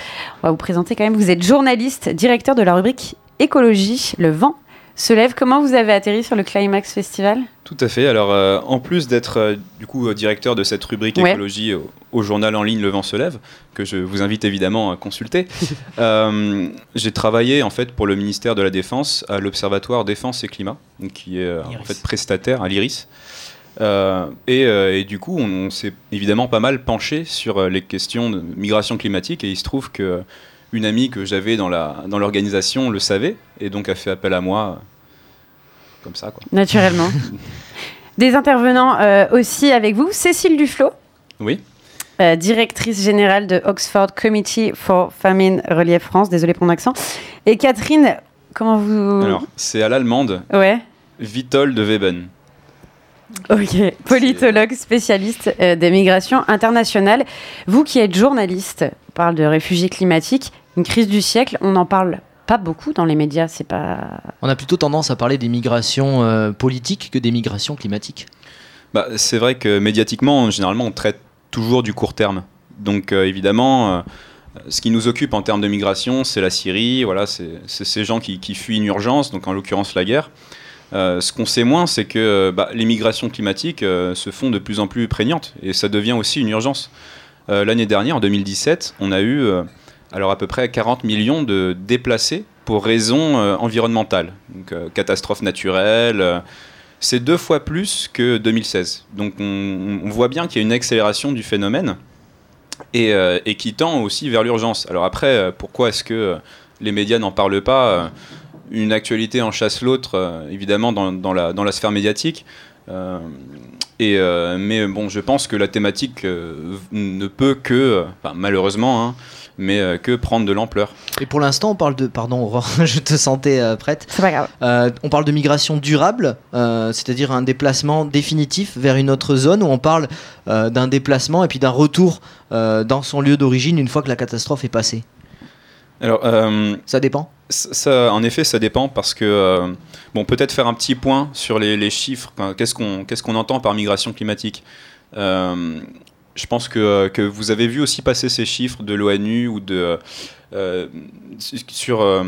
On va vous présenter quand même. Vous êtes journaliste, directeur de la rubrique écologie, le vent se lève. Comment vous avez atterri sur le Climax Festival? Tout à fait. Alors, euh, en plus d'être euh, du coup euh, directeur de cette rubrique Ouais. écologie au, au journal en ligne Le Vent se lève, que je vous invite évidemment à consulter, euh, j'ai travaillé en fait pour le ministère de la Défense à l'Observatoire Défense et Climat, qui est euh, en L'IRIS. fait prestataire à l'IRIS. Euh, et, euh, et du coup, on, on s'est évidemment pas mal penché sur euh, les questions de migration climatique, et il se trouve que une amie que j'avais dans l'organisation le savait, et donc a fait appel à moi, comme ça quoi. Naturellement. Des intervenants euh, aussi avec vous, Cécile Duflo, Oui. euh, directrice générale de Oxford Committee for Famine Relief France, désolé pour mon accent, et Catherine, comment vous... Alors, c'est à l'allemande, Ouais, Vitol de Weben. ok. Politologue spécialiste euh, des migrations internationales. Vous qui êtes journaliste, on parle de réfugiés climatiques, une crise du siècle, on n'en parle pas beaucoup dans les médias, c'est pas... On a plutôt tendance à parler des migrations euh, politiques que des migrations climatiques. Bah, c'est vrai que médiatiquement, généralement, on traite toujours du court terme. Donc, euh, évidemment, euh, ce qui nous occupe en termes de migration, c'est la Syrie, voilà, c'est ces gens qui, qui fuient une urgence, donc en l'occurrence la guerre. Euh, ce qu'on sait moins, c'est que bah, les migrations climatiques euh, se font de plus en plus prégnantes et ça devient aussi une urgence. Euh, L'année dernière, en 2017, on a eu euh, alors à peu près 40 millions de déplacés pour raisons euh, environnementales, donc euh, catastrophes naturelles. euh, c'est deux fois plus que 2016. Donc on, voit bien qu'il y a une accélération du phénomène et, qui tend aussi vers l'urgence. Alors après, pourquoi est-ce que les médias n'en parlent pas Une actualité en chasse l'autre, évidemment, dans, la, sphère médiatique. Et, mais bon, je pense que la thématique ne peut que, malheureusement, hein, mais euh, que prendre de l'ampleur. Et pour l'instant, on parle de. Pardon, Aurore, je te sentais euh, prête. C'est pas grave. Euh, on parle de migration durable, euh, c'est-à-dire un déplacement définitif vers une autre zone, ou on parle euh, d'un déplacement et puis d'un retour euh, dans son lieu d'origine une fois que la catastrophe est passée. Alors, euh, Ça dépend. Ça, ça- en effet, ça dépend parce que, euh, bon, peut-être faire un petit point sur les, les chiffres. Qu'est-ce qu'on qu'est-ce qu'on entend par migration climatique Euh, Je pense que, que vous avez vu aussi passer ces chiffres de l'ONU ou de. euh, sur, euh,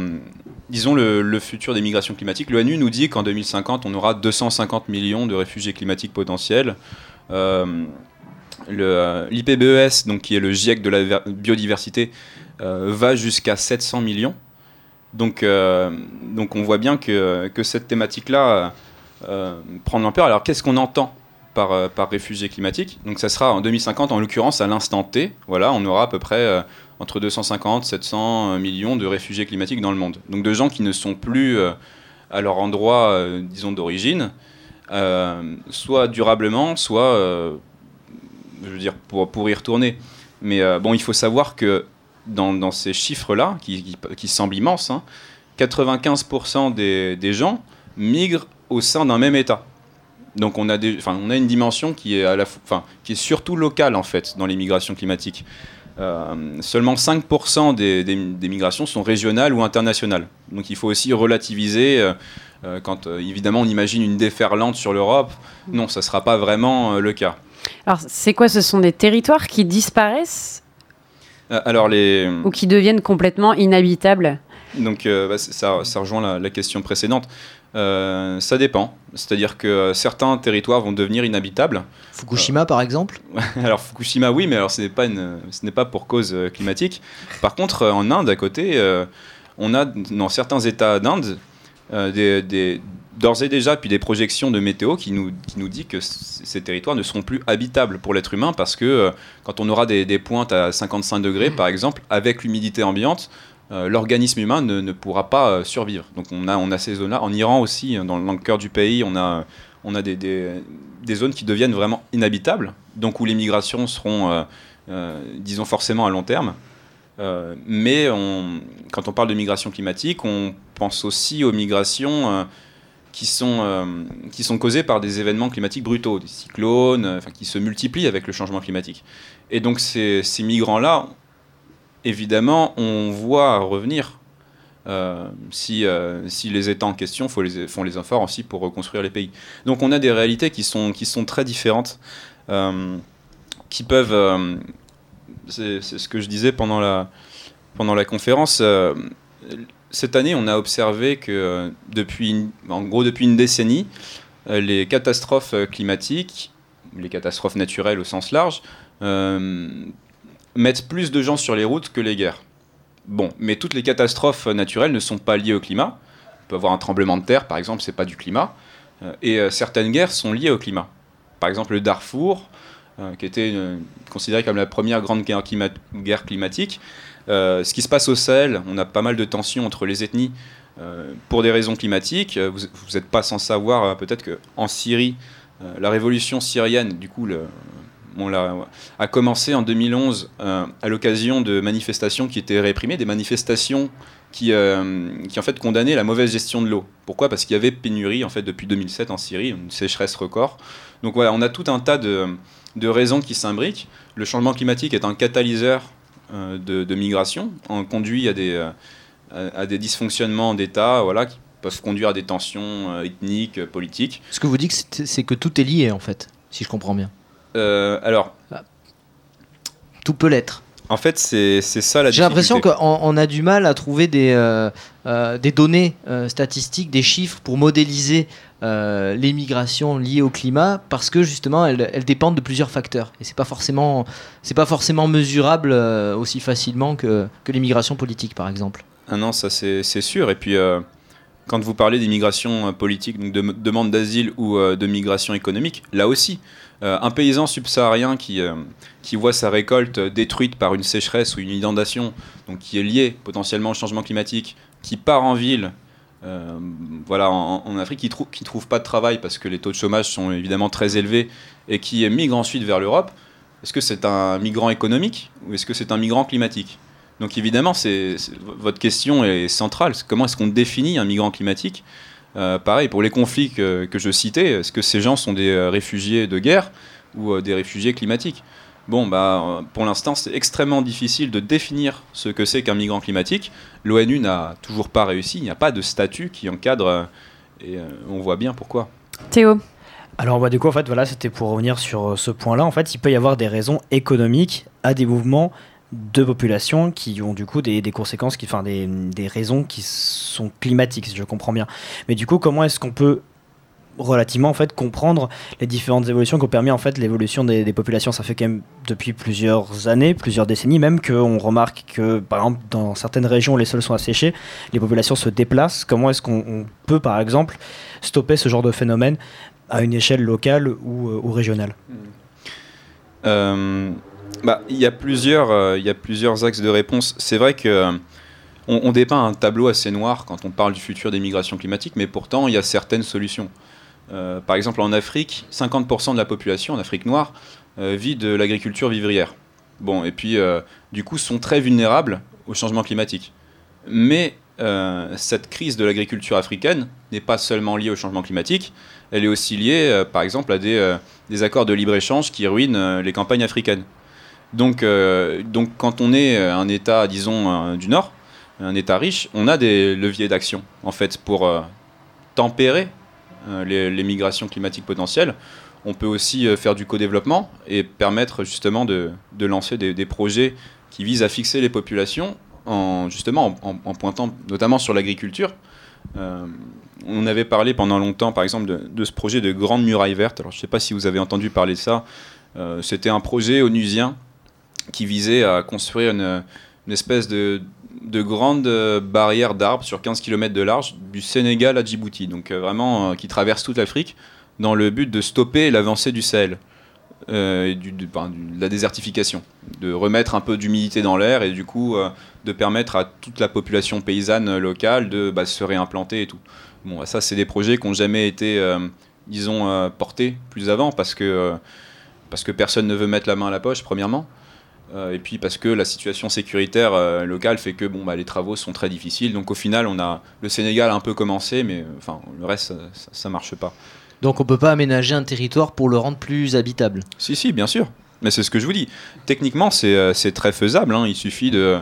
disons, le, le futur des migrations climatiques. L'ONU nous dit qu'en 2050, on aura 250 millions de réfugiés climatiques potentiels. Euh, euh, L'IPBES, qui est le GIEC de la ver- biodiversité, euh, va jusqu'à 700 millions. Donc, euh, donc on voit bien que, que cette thématique-là euh, prend de l'ampleur. Alors qu'est-ce qu'on entend par, euh, par réfugié climatique Donc ça sera en 2050, en l'occurrence à l'instant T. Voilà, on aura à peu près euh, entre 250 700 millions de réfugiés climatiques dans le monde. Donc de gens qui ne sont plus euh, à leur endroit, euh, disons, d'origine, euh, soit durablement, soit, euh, je veux dire, pour, y retourner. Mais euh, bon, il faut savoir que dans, ces chiffres-là, qui, semblent immenses, hein, 95% des, des gens migrent au sein d'un même État. Donc on a, des, enfin, on a une dimension qui est, à la, fo- enfin, qui est surtout locale en fait dans les migrations climatiques. Euh, seulement 5% des, des, des migrations sont régionales ou internationales. Donc il faut aussi relativiser. euh, euh, quand euh, évidemment on imagine une déferlante sur l'Europe, non, ça ne sera pas vraiment le cas. Alors, c'est quoi? Ce sont des territoires qui disparaissent? Alors les, ou qui deviennent complètement inhabitables? Donc euh, bah, ça, ça rejoint la, la question précédente. Euh, ça dépend. C'est-à-dire que euh, certains territoires vont devenir inhabitables. Fukushima, par exemple? Alors Fukushima, oui, mais alors ce n'est pas, une- ce n'est pas pour cause euh, climatique. Par contre, en Inde, à côté, on a dans certains États d'Inde des, des- d'ores et déjà puis des projections de météo qui nous, qui nous dit que c- ces territoires ne seront plus habitables pour l'être humain parce que quand on aura des, des pointes à 55 degrés, par exemple, avec l'humidité ambiante, euh, l'organisme humain ne, ne pourra pas euh, survivre. Donc on a, on a ces zones-là. En Iran aussi, hein, dans, le- cœur du pays, on a, on a des, des, des zones qui deviennent vraiment inhabitables, donc où les migrations seront, euh, euh, disons, forcément à long terme. Euh, mais quand on parle de migration climatique, on pense aussi aux migrations euh, qui, sont, euh, qui sont causées par des événements climatiques brutaux, des cyclones, euh, qui se multiplient avec le changement climatique. Et donc ces, ces migrants-là, évidemment, on voit revenir euh, si, euh, si les États en question font les, efforts aussi pour reconstruire les pays. Donc on a des réalités qui sont, très différentes, euh, qui peuvent... c'est ce que je disais pendant la, pendant la conférence. cette année, on a observé que depuis, en gros depuis une décennie, les catastrophes climatiques, les catastrophes naturelles au sens large, mettent plus de gens sur les routes que les guerres. Bon, mais toutes les catastrophes naturelles ne sont pas liées au climat. On peut avoir un tremblement de terre, par exemple, c'est pas du climat. Euh, et euh, certaines guerres sont liées au climat. Par exemple, le Darfour, euh, qui était considéré comme la première grande guerre, climatique. ce qui se passe au Sahel, on a pas mal de tensions entre les ethnies pour des raisons climatiques. Vous n'êtes pas sans savoir peut-être qu'en Syrie, la révolution syrienne, du coup, le, a commencé en 2011 euh, à l'occasion de manifestations qui étaient réprimées, des manifestations qui, euh, qui en fait condamnaient la mauvaise gestion de l'eau. Pourquoi? Parce qu'il y avait pénurie en fait depuis 2007 en Syrie, une sécheresse record. Donc voilà, on a tout un tas de, de raisons qui s'imbriquent. Le changement climatique est un catalyseur euh, de, de, migration, on conduit à des, à, des dysfonctionnements d'État, voilà, qui peuvent conduire à des tensions ethniques, politiques. Ce que vous dites, c'est que tout est lié en fait, si je comprends bien. Euh, alors. Tout peut l'être. En fait, c'est ça la J'ai l'impression qu'on on a du mal à trouver des, euh, euh, des données statistiques, des chiffres pour modéliser les migrations liées au climat parce que justement elles, elles dépendent de plusieurs facteurs et c'est pas forcément c'est pas forcément mesurable aussi facilement que, que les migrations politiques par exemple. Ah non, ça c'est sûr. Et puis quand vous parlez d'immigration politique, donc de demande d'asile ou de migration économique, là aussi, euh, un paysan subsaharien qui, euh, qui voit sa récolte détruite par une sécheresse ou une inondation, donc qui est liée potentiellement au changement climatique, qui part en ville, euh, voilà, en, Afrique, qui ne qui trouve pas de travail parce que les taux de chômage sont évidemment très élevés et qui migre ensuite vers l'Europe, est-ce que c'est un migrant économique ou est-ce que c'est un migrant climatique? Donc évidemment, c'est, votre question est centrale. Comment est-ce qu'on définit un migrant climatique euh, pareil, pour les conflits que, je citais, est-ce que ces gens sont des euh, réfugiés de guerre ou euh, des réfugiés climatiques? Bon, bah, pour l'instant, c'est extrêmement difficile de définir ce que c'est qu'un migrant climatique. L'ONU n'a toujours pas réussi, il n'y a pas de statut qui encadre, et on voit bien pourquoi. Théo alors bah, du coup en fait voilà c'était pour revenir sur ce point-là en fait il peut y avoir des raisons économiques à des mouvements de populations qui ont du coup des, conséquences, qui, enfin des, raisons qui sont climatiques, si je comprends bien. Mais du coup, comment est-ce qu'on peut relativement en fait comprendre les différentes évolutions qui ont permis en fait l'évolution des, populations? Ça fait quand même depuis plusieurs années plusieurs décennies même qu'on remarque que par exemple dans certaines régions où les sols sont asséchés les populations se déplacent. Comment est-ce qu'on peut par exemple stopper ce genre de phénomène à une échelle locale ou, euh, régionale? Euh, bah, il y a plusieurs, euh, il y a plusieurs axes de réponse. C'est vrai que euh, on, dépeint un tableau assez noir quand on parle du futur des migrations climatiques, mais pourtant il y a certaines solutions. Euh, par exemple, en Afrique, 50% de la population en Afrique noire vit de l'agriculture vivrière. Bon, et puis du coup sont très vulnérables au changement climatique. Mais cette crise de l'agriculture africaine n'est pas seulement liée au changement climatique, elle est aussi liée, par exemple, à des accords de libre-échange qui ruinent les campagnes africaines. Donc, euh, donc quand on est euh, un État, disons, du Nord, un État riche, on a des leviers d'action, en fait, pour euh, tempérer les, migrations climatiques potentielles. On peut aussi faire du co-développement et permettre justement de, lancer des, projets qui visent à fixer les populations en, justement en, pointant notamment sur l'agriculture. on avait parlé pendant longtemps, par exemple, de, de, ce projet de grande muraille verte. Alors, je ne sais pas si vous avez entendu parler de ça. C'était un projet onusien qui visait à construire une, espèce de, grande barrière d'arbres sur 15 km de large du Sénégal à Djibouti, donc euh, vraiment euh, qui traverse toute l'Afrique, dans le but de stopper l'avancée du Sahel. Euh, et du, de la désertification, de remettre un peu d'humidité dans l'air et du coup de permettre à toute la population paysanne locale de bah, se réimplanter et tout. Bon, ça c'est des projets qui n'ont jamais été, disons, portés plus avant parce que, parce que personne ne veut mettre la main à la poche, premièrement. Euh, et puis parce que la situation sécuritaire euh, locale fait que bon, bah, les travaux sont très difficiles. Donc au final, on a le Sénégal a un peu commencé, mais euh, enfin le reste, ça, ne marche pas. Donc on peut pas aménager un territoire pour le rendre plus habitable Si, si, bien sûr. Mais c'est ce que je vous dis. Techniquement, c'est très faisable. Hein. Il suffit de,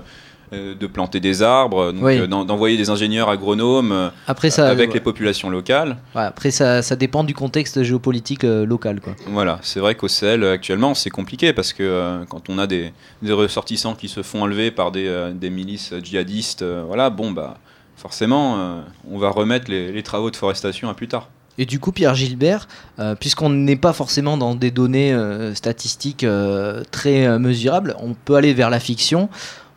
de planter des arbres, donc, Oui. euh, d'en- d'envoyer des ingénieurs agronomes euh, Après, ça, avec ouais. les populations locales. Ouais, après ça, ça dépend du contexte géopolitique euh, local. Quoi. Voilà, c'est vrai qu'au Sahel euh, actuellement c'est compliqué parce que euh, quand on a des, des ressortissants qui se font enlever par des, euh, des milices djihadistes, euh, voilà, bon bah forcément euh, on va remettre les, les travaux de forestation à plus tard. Et du coup, Pierre Gilbert, euh, puisqu'on n'est pas forcément dans des données euh, statistiques euh, très euh, mesurables, on peut aller vers la fiction.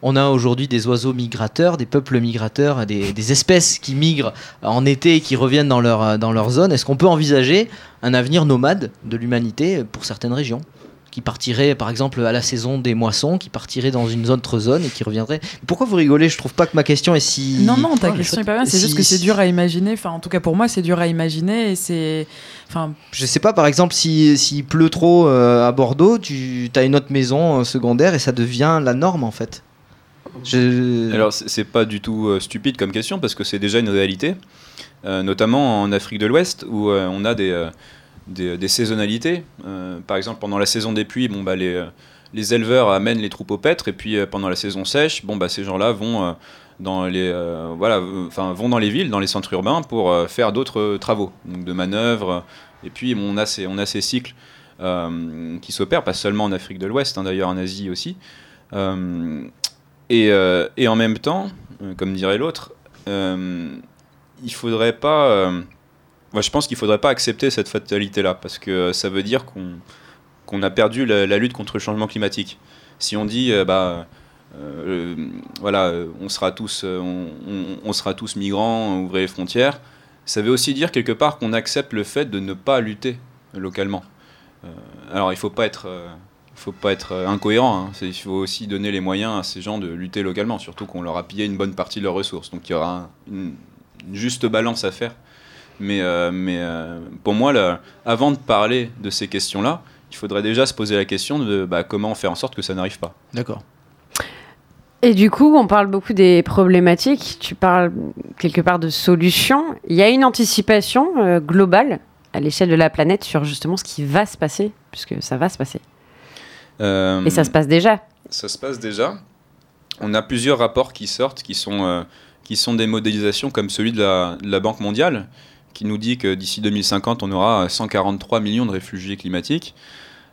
On a aujourd'hui des oiseaux migrateurs, des peuples migrateurs, des, des espèces qui migrent en été et qui reviennent dans leur, dans leur zone. Est-ce qu'on peut envisager un avenir nomade de l'humanité pour certaines régions qui partirait par exemple à la saison des moissons, qui partirait dans une autre zone et qui reviendrait. Pourquoi vous rigolez? Je trouve pas que ma question est si. Non, non, ta Oh, question est pas mal. C'est si- juste que c'est dur à imaginer. Enfin, en tout cas, pour moi, c'est dur à imaginer. Et c'est. Enfin, Je sais pas, par exemple, si- s'il pleut trop euh, à Bordeaux, tu as une autre maison euh, secondaire et ça devient la norme en fait. Je... Alors c'est pas du tout euh, stupide comme question parce que c'est déjà une réalité, euh, notamment en Afrique de l'Ouest où euh, on a des, des, saisonnalités. Par exemple pendant la saison des pluies, bon, bah, les, les éleveurs amènent les troupeaux paître et puis pendant la saison sèche, bon, bah, ces gens-là vont, dans les, voilà, vont dans les villes, dans les centres urbains pour faire d'autres travaux, donc de manœuvres. Et puis on, a ces, on a ces cycles qui s'opèrent, pas seulement en Afrique de l'Ouest, hein, d'ailleurs en Asie aussi. Et, euh, et en même temps, euh, comme dirait l'autre, euh, il faudrait pas. euh, moi, je pense qu'il faudrait pas accepter cette fatalité-là, parce que ça veut dire qu'on qu'on a perdu la, lutte contre le changement climatique. Si on dit, bah, voilà, on sera tous, on, sera tous migrants, ouvrez les frontières, ça veut aussi dire quelque part qu'on accepte le fait de ne pas lutter localement. Alors, il faut pas être faut pas être euh, incohérent. hein. Il faut aussi donner les moyens à ces gens de lutter localement, surtout qu'on leur a pillé une bonne partie de leurs ressources. Donc il y aura un- une, une juste balance à faire. Mais, euh, mais euh, pour moi, là, avant de parler de ces questions-là, il faudrait déjà se poser la question de bah, comment faire en sorte que ça n'arrive pas. D'accord. Et du coup, on parle beaucoup des problématiques, tu parles quelque part de solutions. Il y a une anticipation euh, globale à l'échelle de la planète sur justement ce qui va se passer, puisque ça va se passer. Euh, Et ça se passe déjà. Ça se passe déjà. On a plusieurs rapports qui sortent, qui sont, euh, qui sont des modélisations comme celui de la, de la Banque mondiale, qui nous dit que d'ici 2050, on aura 143 millions de réfugiés climatiques.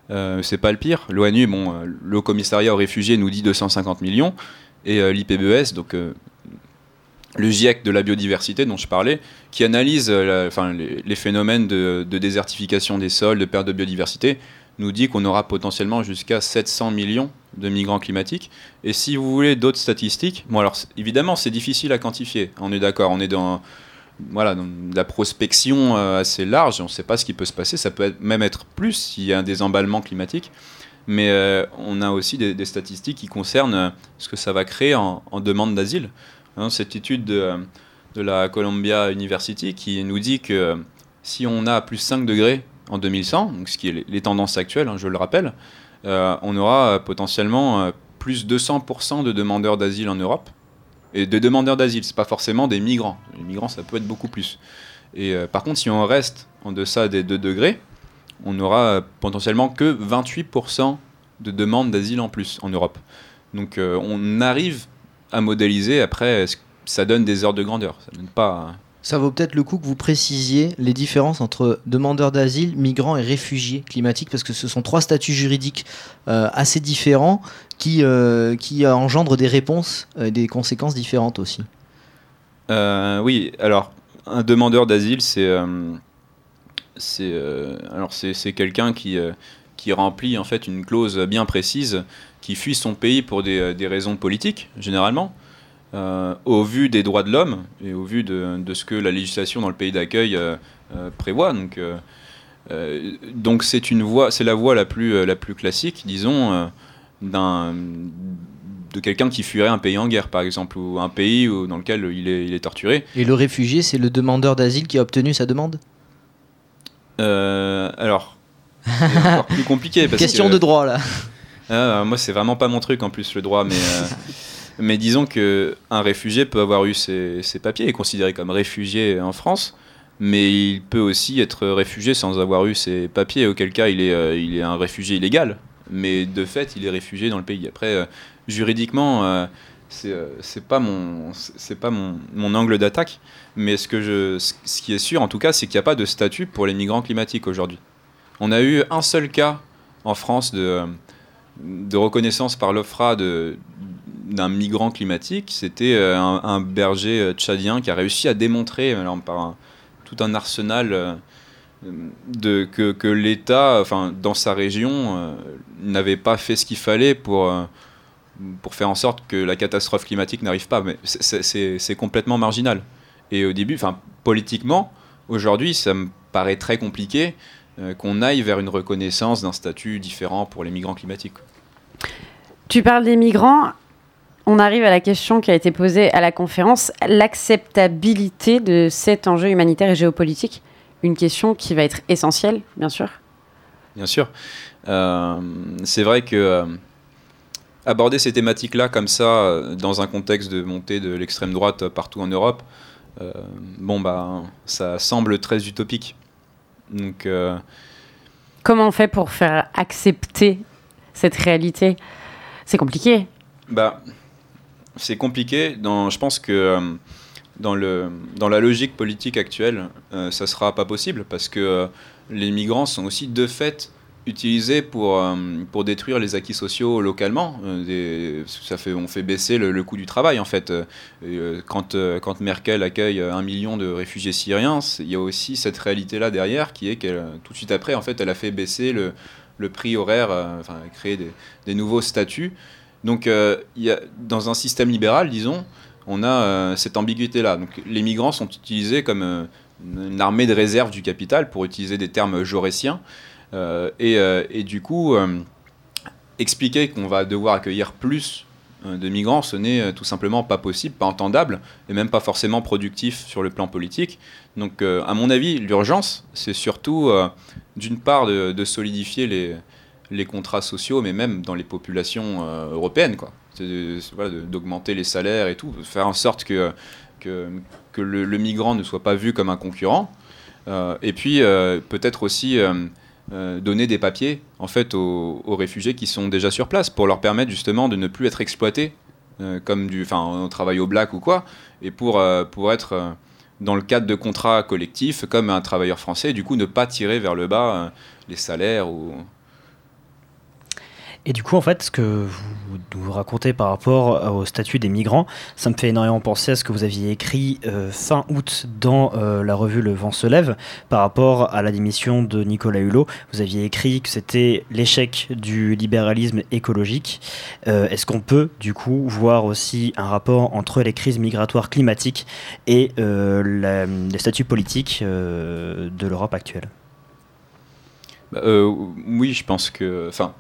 Euh, c'est pas le pire. L'ONU, bon, euh, le Commissariat aux réfugiés nous dit 250 millions, et euh, l'IPBES, donc euh, le GIEC de la biodiversité dont je parlais, qui analyse euh, la- les, les phénomènes de, de désertification des sols, de perte de biodiversité, nous dit qu'on aura potentiellement jusqu'à 700 millions de migrants climatiques. Et si vous voulez d'autres statistiques, bon alors évidemment c'est difficile à quantifier, on est d'accord, on est dans, voilà, la prospection euh, assez large, on ne sait pas ce qui peut se passer, ça peut même être plus s'il y a des emballements climatiques, mais euh, on a aussi des, statistiques qui concernent euh, ce que ça va créer en, demande d'asile. Hein, cette étude de, de la Columbia University qui nous dit que si on a plus 5 degrés en 2100, donc ce qui est les, tendances actuelles, hein, je le rappelle, euh, on aura euh, potentiellement euh, plus 200% de demandeurs d'asile en Europe. Et de demandeurs d'asile, c'est pas forcément des migrants. Les migrants, ça peut être beaucoup plus. Et par contre, si on reste en deçà des 2 degrés, on aura potentiellement que 28% de demandes d'asile en plus en Europe. Donc on arrive à modéliser. Après, ça donne des ordres de grandeur? Ça donne pas. Ça vaut peut-être le coup que vous précisiez les différences entre demandeurs d'asile, migrants et réfugiés climatiques, parce que ce sont trois statuts juridiques euh, assez différents qui, euh, qui engendrent des réponses et des conséquences différentes aussi. Euh, oui, alors un demandeur d'asile, c'est euh, c'est euh, quelqu'un qui euh, qui remplit en fait une clause bien précise, qui fuit son pays pour des, des raisons politiques généralement. Euh, au vu des droits de l'homme et au vu de, de ce que la législation dans le pays d'accueil euh, euh, prévoit. Donc, donc c'est une voie, c'est la voie la plus, la plus classique, disons, d'un de quelqu'un qui fuirait un pays en guerre, par exemple, ou un pays où- dans lequel il est, il est torturé. Et le réfugié, c'est le demandeur d'asile qui a obtenu sa demande? Alors, c'est encore plus compliqué. Parce Question que- de droit là. Ah, moi, c'est vraiment pas mon truc en plus, le droit, mais, mais disons que un réfugié peut avoir eu ses, papiers, est considéré comme réfugié en France, mais il peut aussi être réfugié sans avoir eu ses papiers, auquel cas il est, euh, un réfugié illégal, mais de fait, il est réfugié dans le pays. Après, euh, juridiquement, euh, euh, c'est pas mon angle d'attaque. Mais ce qui est sûr en tout cas c'est qu'il n'y a pas de statut pour les migrants climatiques aujourd'hui. On a eu un seul cas en France de reconnaissance par l'OFRA de d'un migrant climatique c'était euh, un, berger euh, tchadien qui a réussi à démontrer alors, par tout un arsenal euh, de que, l'État enfin dans sa région n'avait pas fait ce qu'il fallait pour pour faire en sorte que la catastrophe climatique n'arrive pas. Mais c'est- complètement marginal. Et au début, enfin, politiquement, aujourd'hui, ça me paraît très compliqué qu'on aille vers une reconnaissance d'un statut différent pour les migrants climatiques. Tu parles des migrants. On arrive à la question qui a été posée à la conférence, l'acceptabilité de cet enjeu humanitaire et géopolitique. Une question qui va être essentielle, bien sûr. Bien sûr. Euh, c'est vrai que euh, aborder ces thématiques-là comme ça, euh, dans un contexte de montée de l'extrême droite partout en Europe, euh, bon bah, ça semble très utopique. Donc, Comment on fait pour faire accepter cette réalité? C'est compliqué. Bah, c'est compliqué. Dans, je pense que euh, dans, le, dans la logique politique actuelle, euh, ça sera pas possible parce que euh, les migrants sont aussi de fait utilisés pour, euh, pour détruire les acquis sociaux localement. Ça fait, on fait baisser le, le coût du travail en fait. Quand, quand Merkel accueille un million de réfugiés syriens, il y a aussi cette réalité-là derrière qui est qu'elle, tout de suite après, en fait, elle a fait baisser le, le prix horaire, enfin, créer des, des nouveaux statuts. Donc, euh, dans un système libéral, disons, on a euh, cette ambiguïté-là. Donc, les migrants sont utilisés comme euh, une armée de réserve du capital, pour utiliser des termes jaurétiens. Et, du coup, expliquer qu'on va devoir accueillir plus de migrants, ce n'est tout simplement pas possible, pas entendable, et même pas forcément productif sur le plan politique. Donc, à mon avis, l'urgence, c'est surtout, d'une part, de solidifier les, les contrats sociaux, mais même dans les populations euh, européennes, quoi. D'augmenter les salaires et tout, faire en sorte que, que, le, migrant ne soit pas vu comme un concurrent. Euh, et puis, euh, peut-être aussi donner des papiers, en fait, aux, réfugiés qui sont déjà sur place, pour leur permettre justement de ne plus être exploités, comme du, enfin, travail au black ou quoi, et pour, pour être dans le cadre de contrats collectifs, comme un travailleur français, du coup, ne pas tirer vers le bas les salaires ou, Et du coup, en fait, ce que vous nous racontez par rapport au statut des migrants, ça me fait énormément penser à ce que vous aviez écrit euh, fin août dans euh, la revue Le Vent se lève par rapport à la démission de Nicolas Hulot. Vous aviez écrit que c'était l'échec du libéralisme écologique. Euh, Est-ce qu'on peut, du coup, voir aussi un rapport entre les crises migratoires climatiques et euh, la- les statuts politiques euh, de l'Europe actuelle? Bah, euh, oui, je pense que, enfin,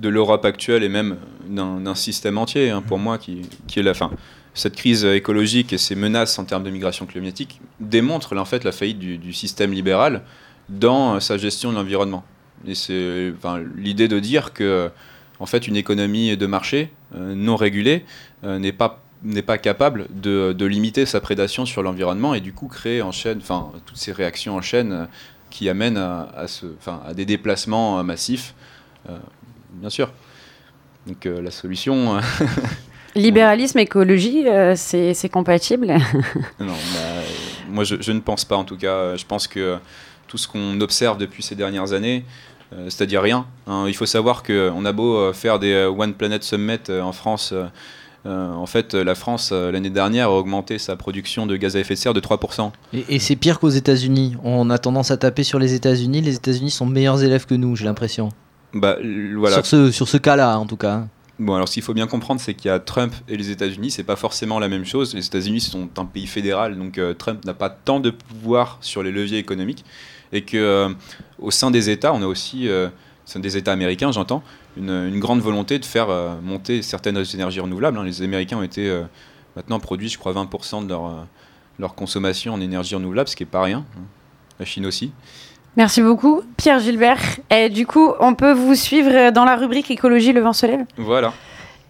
de l'Europe actuelle et même d'un système entier, hein, pour moi, qui, qui est la fin. Cette crise écologique et ces menaces en termes de migration climatique démontrent en fait la faillite du, du système libéral dans euh, sa gestion de l'environnement. Et c'est enfin, l'idée de dire que, en fait, une économie de marché euh, non régulée euh, n'est pas n'est pas capable de, de limiter sa prédation sur l'environnement et du coup créer en chaîne, enfin toutes ces réactions en chaîne euh, qui amènent à, à ce, enfin, à des déplacements massifs, bien sûr. Donc euh, la solution, euh, Libéralisme, écologie, euh, c'est c'est compatible? Non, bah, moi je, je ne pense pas en tout cas. Je pense que tout ce qu'on observe depuis ces dernières années, euh, c'est-à-dire rien. hein. Il faut savoir qu'on a beau euh, faire des One Planet Summit euh, en France. euh, euh, en fait, la France, euh, l'année dernière, a augmenté sa production de gaz à effet de serre de 3%. Et, et c'est pire qu'aux États-Unis. On a tendance à taper sur les États-Unis. Les États-Unis sont meilleurs élèves que nous, j'ai l'impression. Bah, voilà. Sur ce, sur ce cas-là, en tout cas. Bon, alors ce qu'il faut bien comprendre, c'est qu'il y a Trump et les États-Unis, c'est pas forcément la même chose. Les États-Unis sont un pays fédéral, donc euh, Trump n'a pas tant de pouvoir sur les leviers économiques, et que euh, au sein des États, on a aussi, euh, au sein des États américains, j'entends, une, une grande volonté de faire euh, monter certaines énergies renouvelables. hein. Les Américains ont été maintenant produits, je crois, 20% de leur, leur consommation en énergie renouvelable, ce qui est pas rien. hein. La Chine aussi. Merci beaucoup, Pierre Gilbert. Et du coup, on peut vous suivre dans la rubrique écologie Le vent se lève Voilà.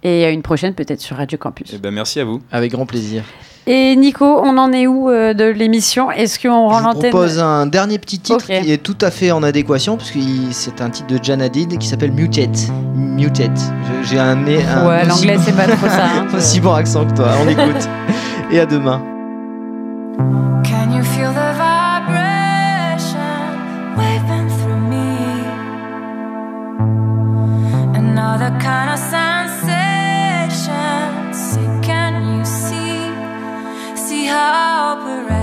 Et à une prochaine peut-être sur Radio Campus. Eh ben, merci à vous. Avec grand plaisir. Et Nico, on en est où euh, de l'émission? Est-ce qu'on rend Je vous l'antenne? propose un dernier petit titre qui est tout à fait en adéquation, parce que c'est un titre de Jan Hadid qui s'appelle Muted. Muted. Je- J'ai un nez. un Ouais, l'anglais c'est pas trop ça. hein. Aussi bon accent que toi. On écoute. Et à demain. Can you feel the the kind of sensations. Can you see, see how operates?